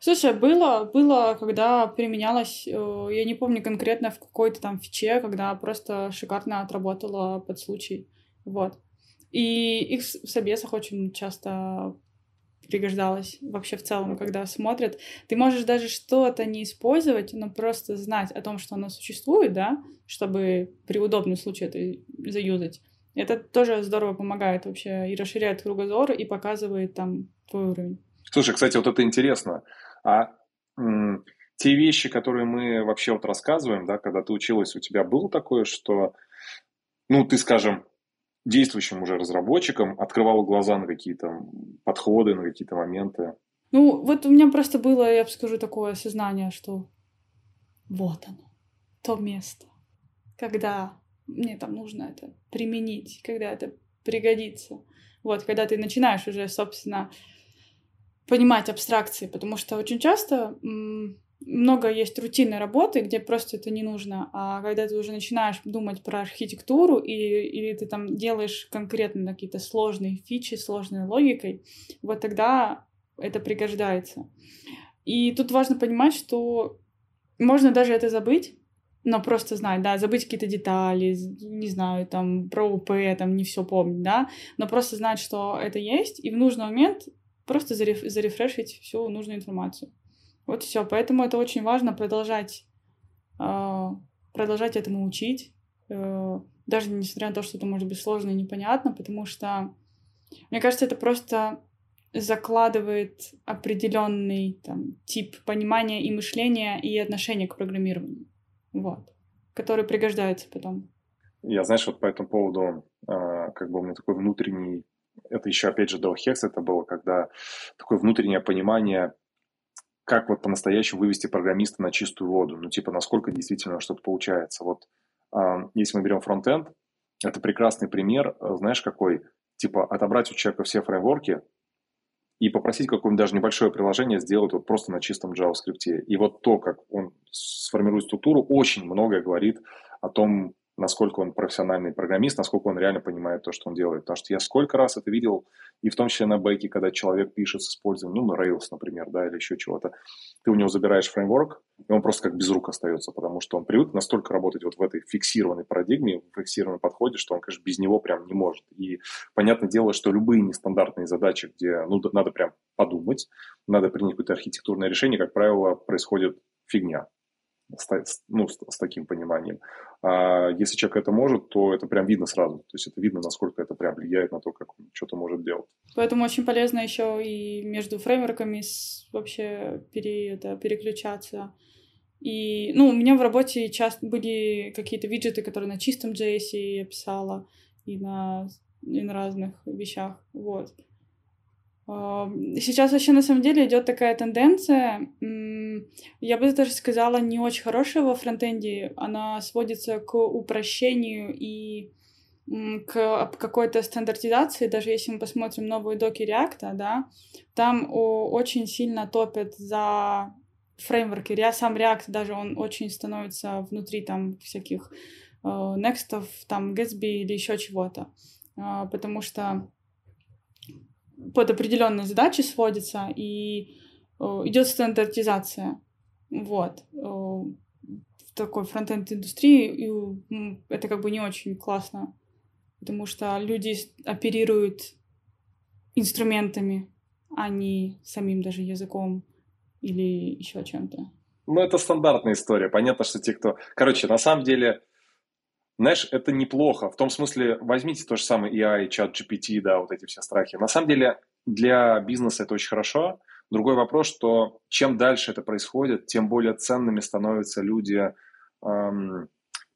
Слушай, было, было, когда применялось, э, я не помню конкретно в какой-то там фиче, когда просто шикарно отработала под случай. Вот. И их в собесах очень часто пригождалось вообще в целом, когда смотрят. Ты можешь даже что-то не использовать, но просто знать о том, что оно существует, да, чтобы при удобном случае это заюзать. Это тоже здорово помогает вообще и расширяет кругозор, и показывает там твой уровень. Слушай, кстати, вот это интересно. А м- те вещи, которые мы вообще вот рассказываем, да, когда ты училась, у тебя было такое, что, ну, ты, скажем, действующим уже разработчикам открывала глаза на какие-то подходы, на какие-то моменты? Ну, вот у меня просто было, я бы скажу, такое осознание, что вот оно, то место, когда мне там нужно это применить, когда это пригодится. Вот, когда ты начинаешь уже, собственно, понимать абстракции, потому что очень часто много есть рутинной работы, где просто это не нужно, а когда ты уже начинаешь думать про архитектуру и, или ты там делаешь конкретно какие-то сложные фичи, сложной логикой, вот тогда это пригождается. И тут важно понимать, что можно даже это забыть, но просто знать, да, забыть какие-то детали, не знаю, там, про УП, там, не все помнить, да, но просто знать, что это есть, и в нужный момент просто зареф- зарефрешить всю нужную информацию. Вот все. Поэтому это очень важно продолжать а, продолжать этому учить, э, даже несмотря на то, что это может быть сложно и непонятно, потому что, мне кажется, это просто закладывает определенный там, тип понимания и мышления и отношения к программированию, вот, который пригождается потом. Я, знаешь, вот по этому поводу, э, как бы у меня такой внутренний, это еще, опять же, до Хекс это было, когда такое внутреннее понимание, как вот по-настоящему вывести программиста на чистую воду, ну, типа, насколько действительно что-то получается. Вот э, если мы берем фронтенд, это прекрасный пример, э, знаешь, какой, типа, отобрать у человека все фреймворки, и попросить какое-нибудь даже небольшое приложение сделать вот просто на чистом JavaScript. И вот то, как он сформирует структуру, очень многое говорит о том, насколько он профессиональный программист, насколько он реально понимает то, что он делает. Потому что я сколько раз это видел, и в том числе на бэке, когда человек пишет с использованием, ну, Rails, например, да, или еще чего-то, ты у него забираешь фреймворк, и он просто как без рук остается, потому что он привык настолько работать вот в этой фиксированной парадигме, в фиксированном подходе, что он, конечно, без него прям не может. И понятное дело, что любые нестандартные задачи, где ну, надо прям подумать, надо принять какое-то архитектурное решение, как правило, происходит фигня ну, с, с таким пониманием. А если человек это может, то это прям видно сразу. То есть это видно, насколько это прям влияет на то, как он что-то может делать. Поэтому очень полезно еще и между фреймворками вообще пере, это, переключаться. И, ну, у меня в работе часто были какие-то виджеты, которые на чистом JS я писала, и на, и на разных вещах, вот. Сейчас вообще на самом деле идет такая тенденция, я бы даже сказала, не очень хорошая во фронтенде. Она сводится к упрощению и к какой-то стандартизации, даже если мы посмотрим новые доки React, да, там очень сильно топят за фреймворки. Я сам React даже он очень становится внутри там всяких э, Next, там Gatsby или еще чего-то, э, потому что под определенные задачи сводится и э, идет стандартизация. Вот. Э, в такой фронтенд индустрии и это как бы не очень классно, потому что люди оперируют инструментами, а не самим даже языком или еще чем-то. Ну, это стандартная история. Понятно, что те, кто... Короче, на самом деле, знаешь, это неплохо. В том смысле, возьмите то же самое AI, чат GPT, да, вот эти все страхи. На самом деле, для бизнеса это очень хорошо. Другой вопрос, что чем дальше это происходит, тем более ценными становятся люди, эм,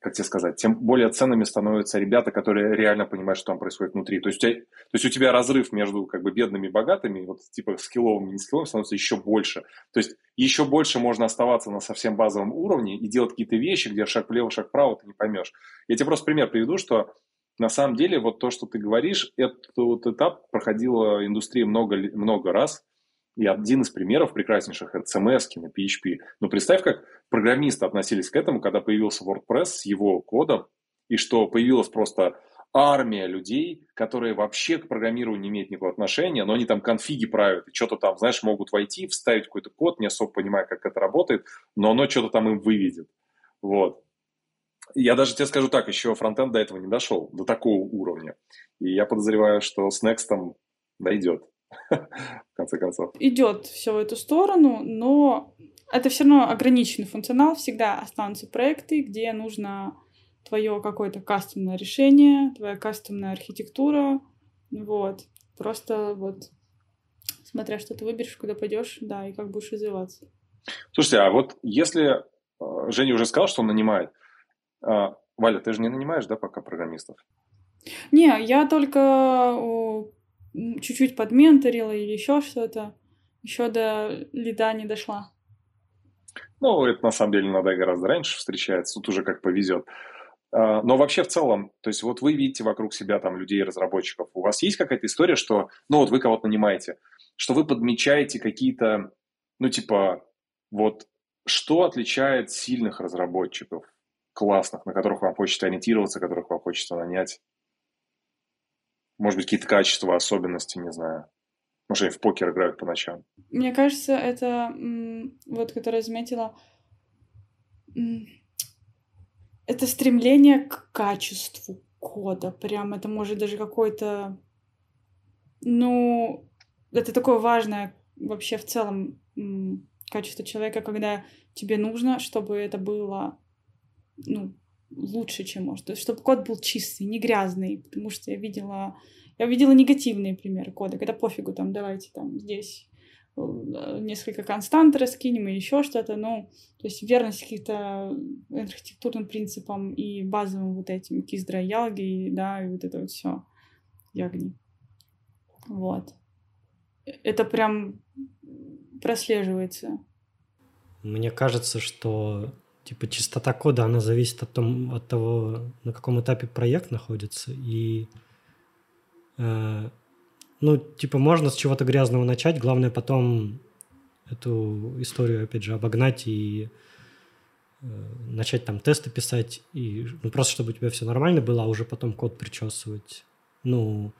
как тебе сказать, тем более ценными становятся ребята, которые реально понимают, что там происходит внутри. То есть, у тебя, то есть у тебя разрыв между как бы бедными и богатыми, вот типа скилловыми и не скилловыми становится еще больше. То есть еще больше можно оставаться на совсем базовом уровне и делать какие-то вещи, где шаг влево, шаг вправо ты не поймешь. Я тебе просто пример приведу, что на самом деле вот то, что ты говоришь, этот этап проходила индустрия много, много раз. И один из примеров прекраснейших – это CMS на PHP. Но представь, как программисты относились к этому, когда появился WordPress с его кодом, и что появилась просто армия людей, которые вообще к программированию не имеют никакого отношения, но они там конфиги правят, и что-то там, знаешь, могут войти, вставить какой-то код, не особо понимая, как это работает, но оно что-то там им выведет. Вот. Я даже тебе скажу так, еще фронтенд до этого не дошел, до такого уровня. И я подозреваю, что с Next дойдет, в конце концов. Идет все в эту сторону, но это все равно ограниченный функционал. Всегда останутся проекты, где нужно твое какое-то кастомное решение, твоя кастомная архитектура. Вот. Просто вот смотря что ты выберешь, куда пойдешь, да, и как будешь развиваться. Слушайте, а вот если э, Женя уже сказал, что он нанимает, а, Валя, ты же не нанимаешь, да, пока программистов? Не, я только чуть-чуть подменторила или еще что-то. Еще до лида не дошла. Ну, это на самом деле надо гораздо раньше встречается, тут уже как повезет. А, но вообще в целом, то есть вот вы видите вокруг себя там людей, разработчиков, у вас есть какая-то история, что, ну вот вы кого-то нанимаете, что вы подмечаете какие-то, ну типа, вот что отличает сильных разработчиков классных, на которых вам хочется ориентироваться, которых вам хочется нанять? Может быть, какие-то качества, особенности, не знаю. Может, они в покер играют по ночам. Мне кажется, это, вот, которое заметила, это стремление к качеству кода. Прям это может даже какой-то... Ну, это такое важное вообще в целом качество человека, когда тебе нужно, чтобы это было ну, лучше, чем может. То есть, чтобы код был чистый, не грязный, потому что я видела, я видела негативные примеры кода, когда пофигу, там, давайте там здесь э, несколько констант раскинем и еще что-то, ну, то есть верность каких-то архитектурным принципам и базовым вот этим киздра ялги, да, и вот это вот все ягни. Вот. Это прям прослеживается. Мне кажется, что типа чистота кода, она зависит от, том, от того, на каком этапе проект находится. И э, ну, типа, можно с чего-то грязного начать, главное потом эту историю, опять же, обогнать и э, начать там тесты писать, и ну, просто чтобы у тебя все нормально было, а уже потом код причесывать. Ну,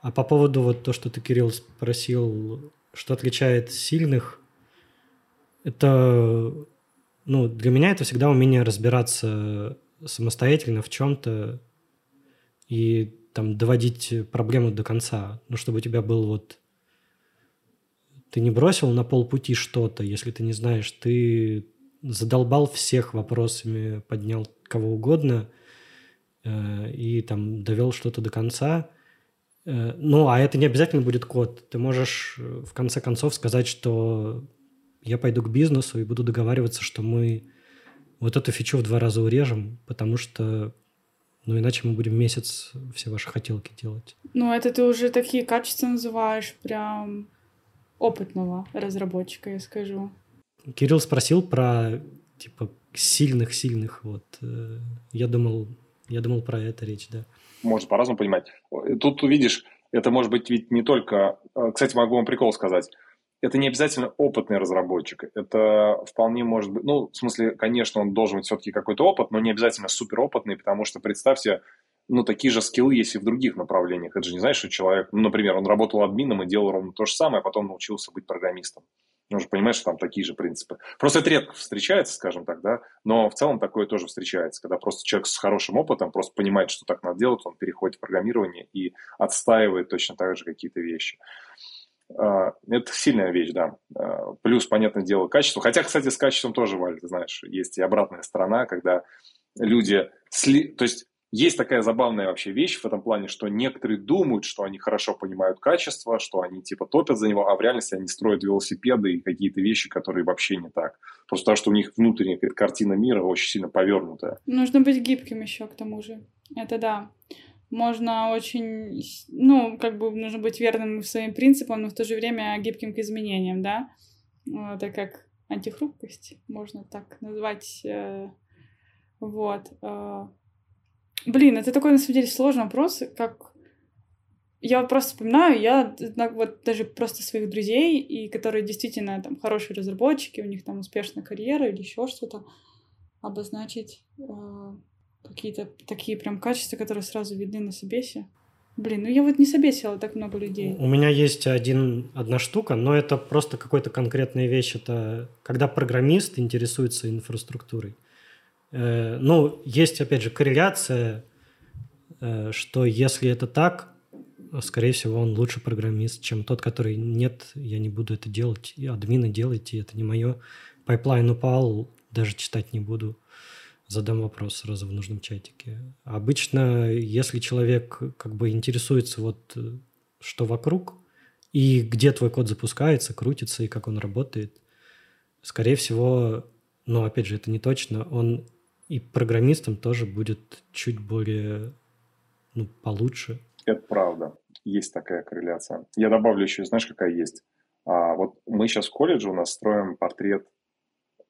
а по поводу вот то, что ты, Кирилл, спросил, что отличает сильных, это ну, для меня это всегда умение разбираться самостоятельно в чем-то и там доводить проблему до конца. Ну, чтобы у тебя был вот... Ты не бросил на полпути что-то, если ты не знаешь. Ты задолбал всех вопросами, поднял кого угодно э, и там довел что-то до конца. Э, ну, а это не обязательно будет код. Ты можешь э, в конце концов сказать, что я пойду к бизнесу и буду договариваться, что мы вот эту фичу в два раза урежем, потому что ну, иначе мы будем месяц все ваши хотелки делать. Ну, это ты уже такие качества называешь прям опытного разработчика, я скажу. Кирилл спросил про, типа, сильных-сильных, вот. Э, я думал, я думал про это речь, да. Можно по-разному понимать. Тут, увидишь, это может быть ведь не только... Э, кстати, могу вам прикол сказать это не обязательно опытный разработчик. Это вполне может быть, ну, в смысле, конечно, он должен быть все-таки какой-то опыт, но не обязательно суперопытный, потому что представьте, ну, такие же скиллы есть и в других направлениях. Это же не знаешь, что человек, ну, например, он работал админом и делал ровно то же самое, а потом научился быть программистом. Ну, же понимаешь, что там такие же принципы. Просто это редко встречается, скажем так, да, но в целом такое тоже встречается, когда просто человек с хорошим опытом просто понимает, что так надо делать, он переходит в программирование и отстаивает точно так же какие-то вещи. А, это сильная вещь, да. А, плюс, понятное дело, качество. Хотя, кстати, с качеством тоже, Валь, ты знаешь, есть и обратная сторона, когда люди... Сли... То есть есть такая забавная вообще вещь в этом плане, что некоторые думают, что они хорошо понимают качество, что они типа топят за него, а в реальности они строят велосипеды и какие-то вещи, которые вообще не так. Просто потому, что у них внутренняя картина мира очень сильно повернутая. Нужно быть гибким еще к тому же. Это да можно очень, ну, как бы нужно быть верным своим принципам, но в то же время гибким к изменениям, да, это как антихрупкость, можно так назвать, э, вот. Э. Блин, это такой, на самом деле, сложный вопрос, как я просто вспоминаю, я вот даже просто своих друзей, и которые действительно там хорошие разработчики, у них там успешная карьера или еще что-то, обозначить э, какие-то такие прям качества, которые сразу видны на собесе. Блин, ну я вот не собесила так много людей. У меня есть один, одна штука, но это просто какой-то конкретная вещь. Это когда программист интересуется инфраструктурой. Э, ну, есть, опять же, корреляция, э, что если это так, скорее всего, он лучше программист, чем тот, который нет, я не буду это делать, админы делайте, это не мое. Пайплайн упал, даже читать не буду задам вопрос сразу в нужном чатике. Обычно, если человек как бы интересуется вот э, что вокруг и где твой код запускается, крутится и как он работает, скорее всего, но опять же это не точно, он и программистом тоже будет чуть более ну, получше. Это правда. Есть такая корреляция. Я добавлю еще, знаешь, какая есть? А, вот мы сейчас в колледже у нас строим портрет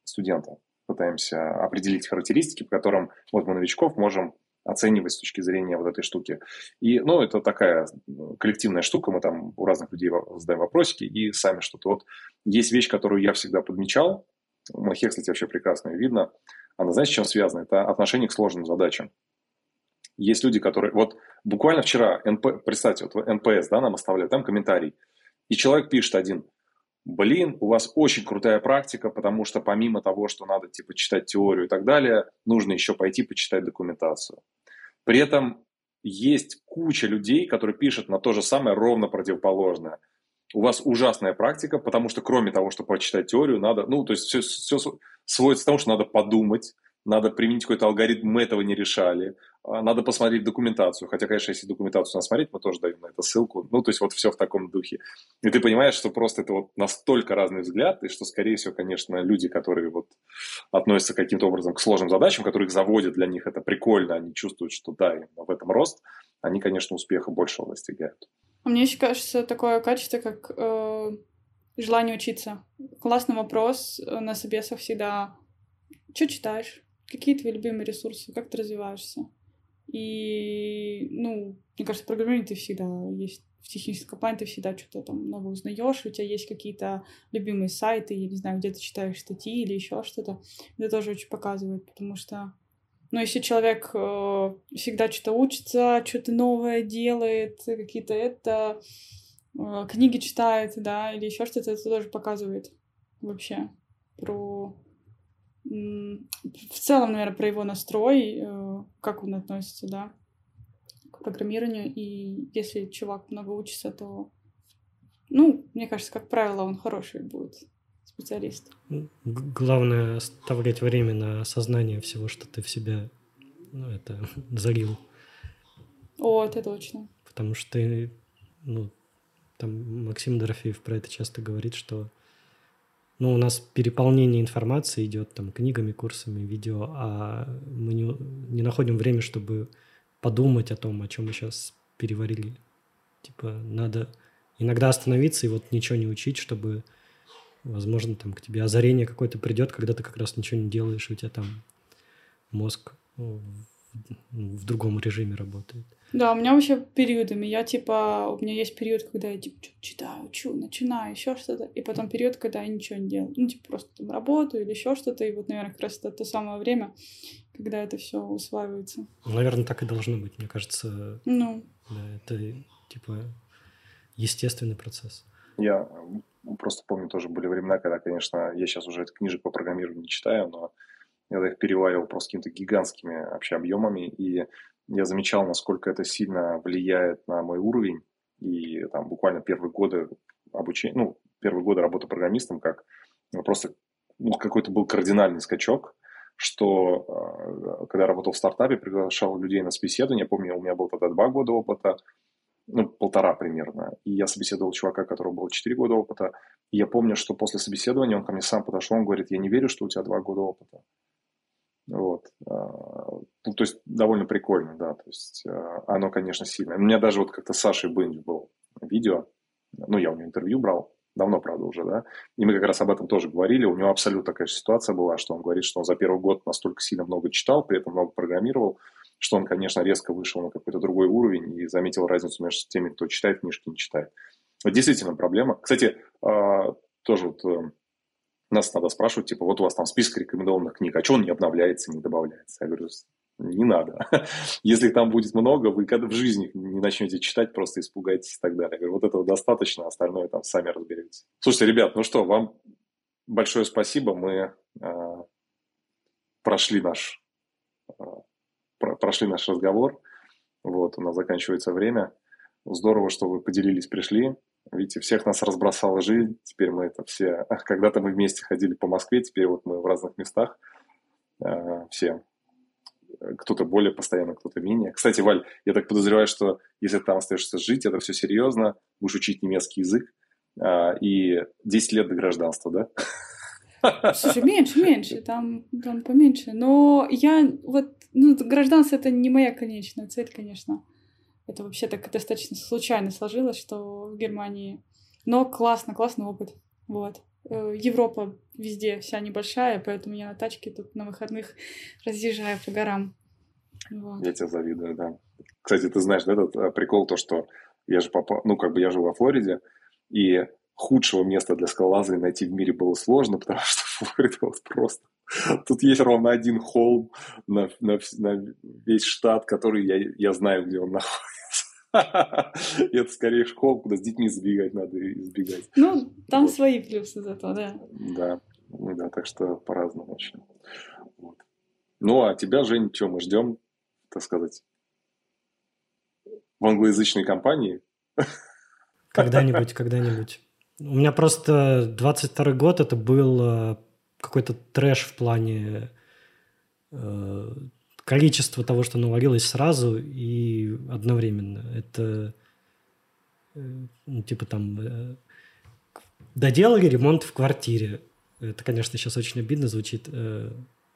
студента пытаемся определить характеристики, по которым вот мы новичков можем оценивать с точки зрения вот этой штуки. И, ну, это такая коллективная штука, мы там у разных людей задаем вопросики и сами что-то. Вот есть вещь, которую я всегда подмечал, у моих, кстати, вообще прекрасно видно, она, знаете, с чем связана? Это отношение к сложным задачам. Есть люди, которые... Вот буквально вчера, NP, представьте, вот NPS, да, нам оставляют там комментарий, и человек пишет один – блин, у вас очень крутая практика, потому что помимо того, что надо типа читать теорию и так далее, нужно еще пойти почитать документацию. При этом есть куча людей, которые пишут на то же самое ровно противоположное. У вас ужасная практика, потому что кроме того, что прочитать теорию, надо, ну, то есть все, все сводится к тому, что надо подумать, надо применить какой-то алгоритм, мы этого не решали, надо посмотреть документацию, хотя, конечно, если документацию надо смотреть, мы тоже даем на это ссылку, ну, то есть вот все в таком духе. И ты понимаешь, что просто это вот настолько разный взгляд, и что, скорее всего, конечно, люди, которые вот относятся каким-то образом к сложным задачам, которые их заводят, для них это прикольно, они чувствуют, что да, в этом рост, они, конечно, успеха большего достигают. А мне еще кажется такое качество, как э, желание учиться. Классный вопрос на собесах всегда. Что читаешь? Какие твои любимые ресурсы? Как ты развиваешься? И, ну, мне кажется, программирование ты всегда есть в техническом плане ты всегда что-то там новое узнаешь, у тебя есть какие-то любимые сайты, я не знаю, где ты читаешь статьи или еще что-то. Это тоже очень показывает, потому что, ну, если человек э, всегда что-то учится, что-то новое делает, какие-то это, э, книги читает, да, или еще что-то, это тоже показывает вообще про в целом, наверное, про его настрой, э, как он относится, да, к программированию. И если чувак много учится, то, ну, мне кажется, как правило, он хороший будет специалист. Главное оставлять время на осознание всего, что ты в себя, ну, это залил. О, это точно. Потому что, ну, там Максим Дорофеев про это часто говорит, что ну, у нас переполнение информации идет там книгами, курсами, видео, а мы не, не находим время, чтобы подумать о том, о чем мы сейчас переварили. Типа, надо иногда остановиться и вот ничего не учить, чтобы, возможно, там к тебе озарение какое-то придет, когда ты как раз ничего не делаешь, и у тебя там мозг ну, в, в другом режиме работает. Да, у меня вообще периодами. Я типа, у меня есть период, когда я типа читаю, учу, начинаю, еще что-то. И потом период, когда я ничего не делаю. Ну, типа, просто там работаю или еще что-то. И вот, наверное, как раз это то самое время, когда это все усваивается. Наверное, так и должно быть, мне кажется. Ну. Да, это типа естественный процесс. Я просто помню, тоже были времена, когда, конечно, я сейчас уже книжек по программированию не читаю, но я их переваривал просто какими-то гигантскими вообще объемами, и я замечал, насколько это сильно влияет на мой уровень. И там буквально первые годы обучения, ну, первые годы работы программистом, как ну, просто ну, какой-то был кардинальный скачок, что э, когда я работал в стартапе, приглашал людей на собеседование, я помню, у меня был тогда два года опыта, ну, полтора примерно, и я собеседовал чувака, которого было четыре года опыта, и я помню, что после собеседования он ко мне сам подошел, он говорит, я не верю, что у тебя два года опыта. Вот. А, ну, то есть довольно прикольно, да. То есть а, оно, конечно, сильное. У меня даже вот как-то с Сашей Бенди был видео, ну, я у него интервью брал, давно, правда, уже, да, и мы как раз об этом тоже говорили, у него абсолютно такая ситуация была, что он говорит, что он за первый год настолько сильно много читал, при этом много программировал, что он, конечно, резко вышел на какой-то другой уровень и заметил разницу между теми, кто читает книжки и не читает. Вот действительно проблема. Кстати, а, тоже вот э, нас надо спрашивать, типа, вот у вас там список рекомендованных книг, а что он не обновляется, не добавляется? Я говорю, не надо. Если там будет много, вы когда в жизни не начнете читать, просто испугаетесь и так далее. Я говорю, вот этого достаточно, остальное там сами разберетесь. Слушайте, ребят, ну что, вам большое спасибо. Мы э, прошли наш э, про, прошли наш разговор. Вот, у нас заканчивается время. Здорово, что вы поделились, пришли. Видите, всех нас разбросала жизнь, теперь мы это все... Когда-то мы вместе ходили по Москве, теперь вот мы в разных местах э, все. Кто-то более постоянно, кто-то менее. Кстати, Валь, я так подозреваю, что если там остаешься жить, это все серьезно, будешь учить немецкий язык, э, и 10 лет до гражданства, да? Слушай, меньше, меньше, там, там поменьше. Но я вот, ну, гражданство это не моя конечная цель, конечно. Это вообще так достаточно случайно сложилось, что в Германии... Но классно, классный опыт. Вот. Э, Европа везде вся небольшая, поэтому я на тачке тут на выходных разъезжаю по горам. Вот. Я тебя завидую, да. Кстати, ты знаешь, да, этот э, прикол, то, что я же попал, ну, как бы я жил во Флориде, и худшего места для скалолазания найти в мире было сложно, потому что Флорида вот просто... Тут есть ровно один холм на, на, на весь штат, который я, я знаю, где он находится. Это скорее школа, куда с детьми забегать надо и избегать. Ну, там вот. свои плюсы зато, да. Да, да, так что по-разному очень. Вот. Ну, а тебя, Жень, что мы ждем, так сказать, в англоязычной компании? Когда-нибудь, когда-нибудь. У меня просто 22 год это был э, какой-то трэш в плане э, количество того, что навалилось сразу и одновременно. Это э, ну, типа там э, доделали ремонт в квартире. Это, конечно, сейчас очень обидно звучит. Э,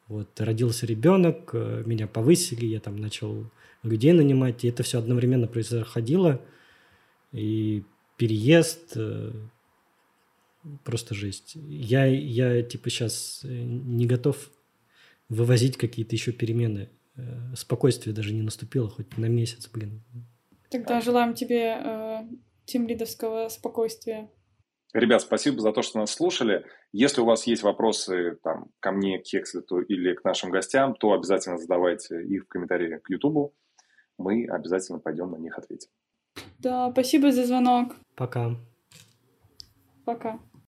вот родился ребенок, меня повысили, я там начал людей нанимать, и это все одновременно происходило. И переезд, просто жесть. Я, я типа сейчас не готов вывозить какие-то еще перемены. Э, спокойствие даже не наступило, хоть на месяц, блин. Тогда желаем тебе э, тимлидовского спокойствия. Ребят, спасибо за то, что нас слушали. Если у вас есть вопросы там, ко мне, к Хекслету или к нашим гостям, то обязательно задавайте их в комментариях к Ютубу. Мы обязательно пойдем на них ответим. Да, спасибо за звонок. Пока. Пока.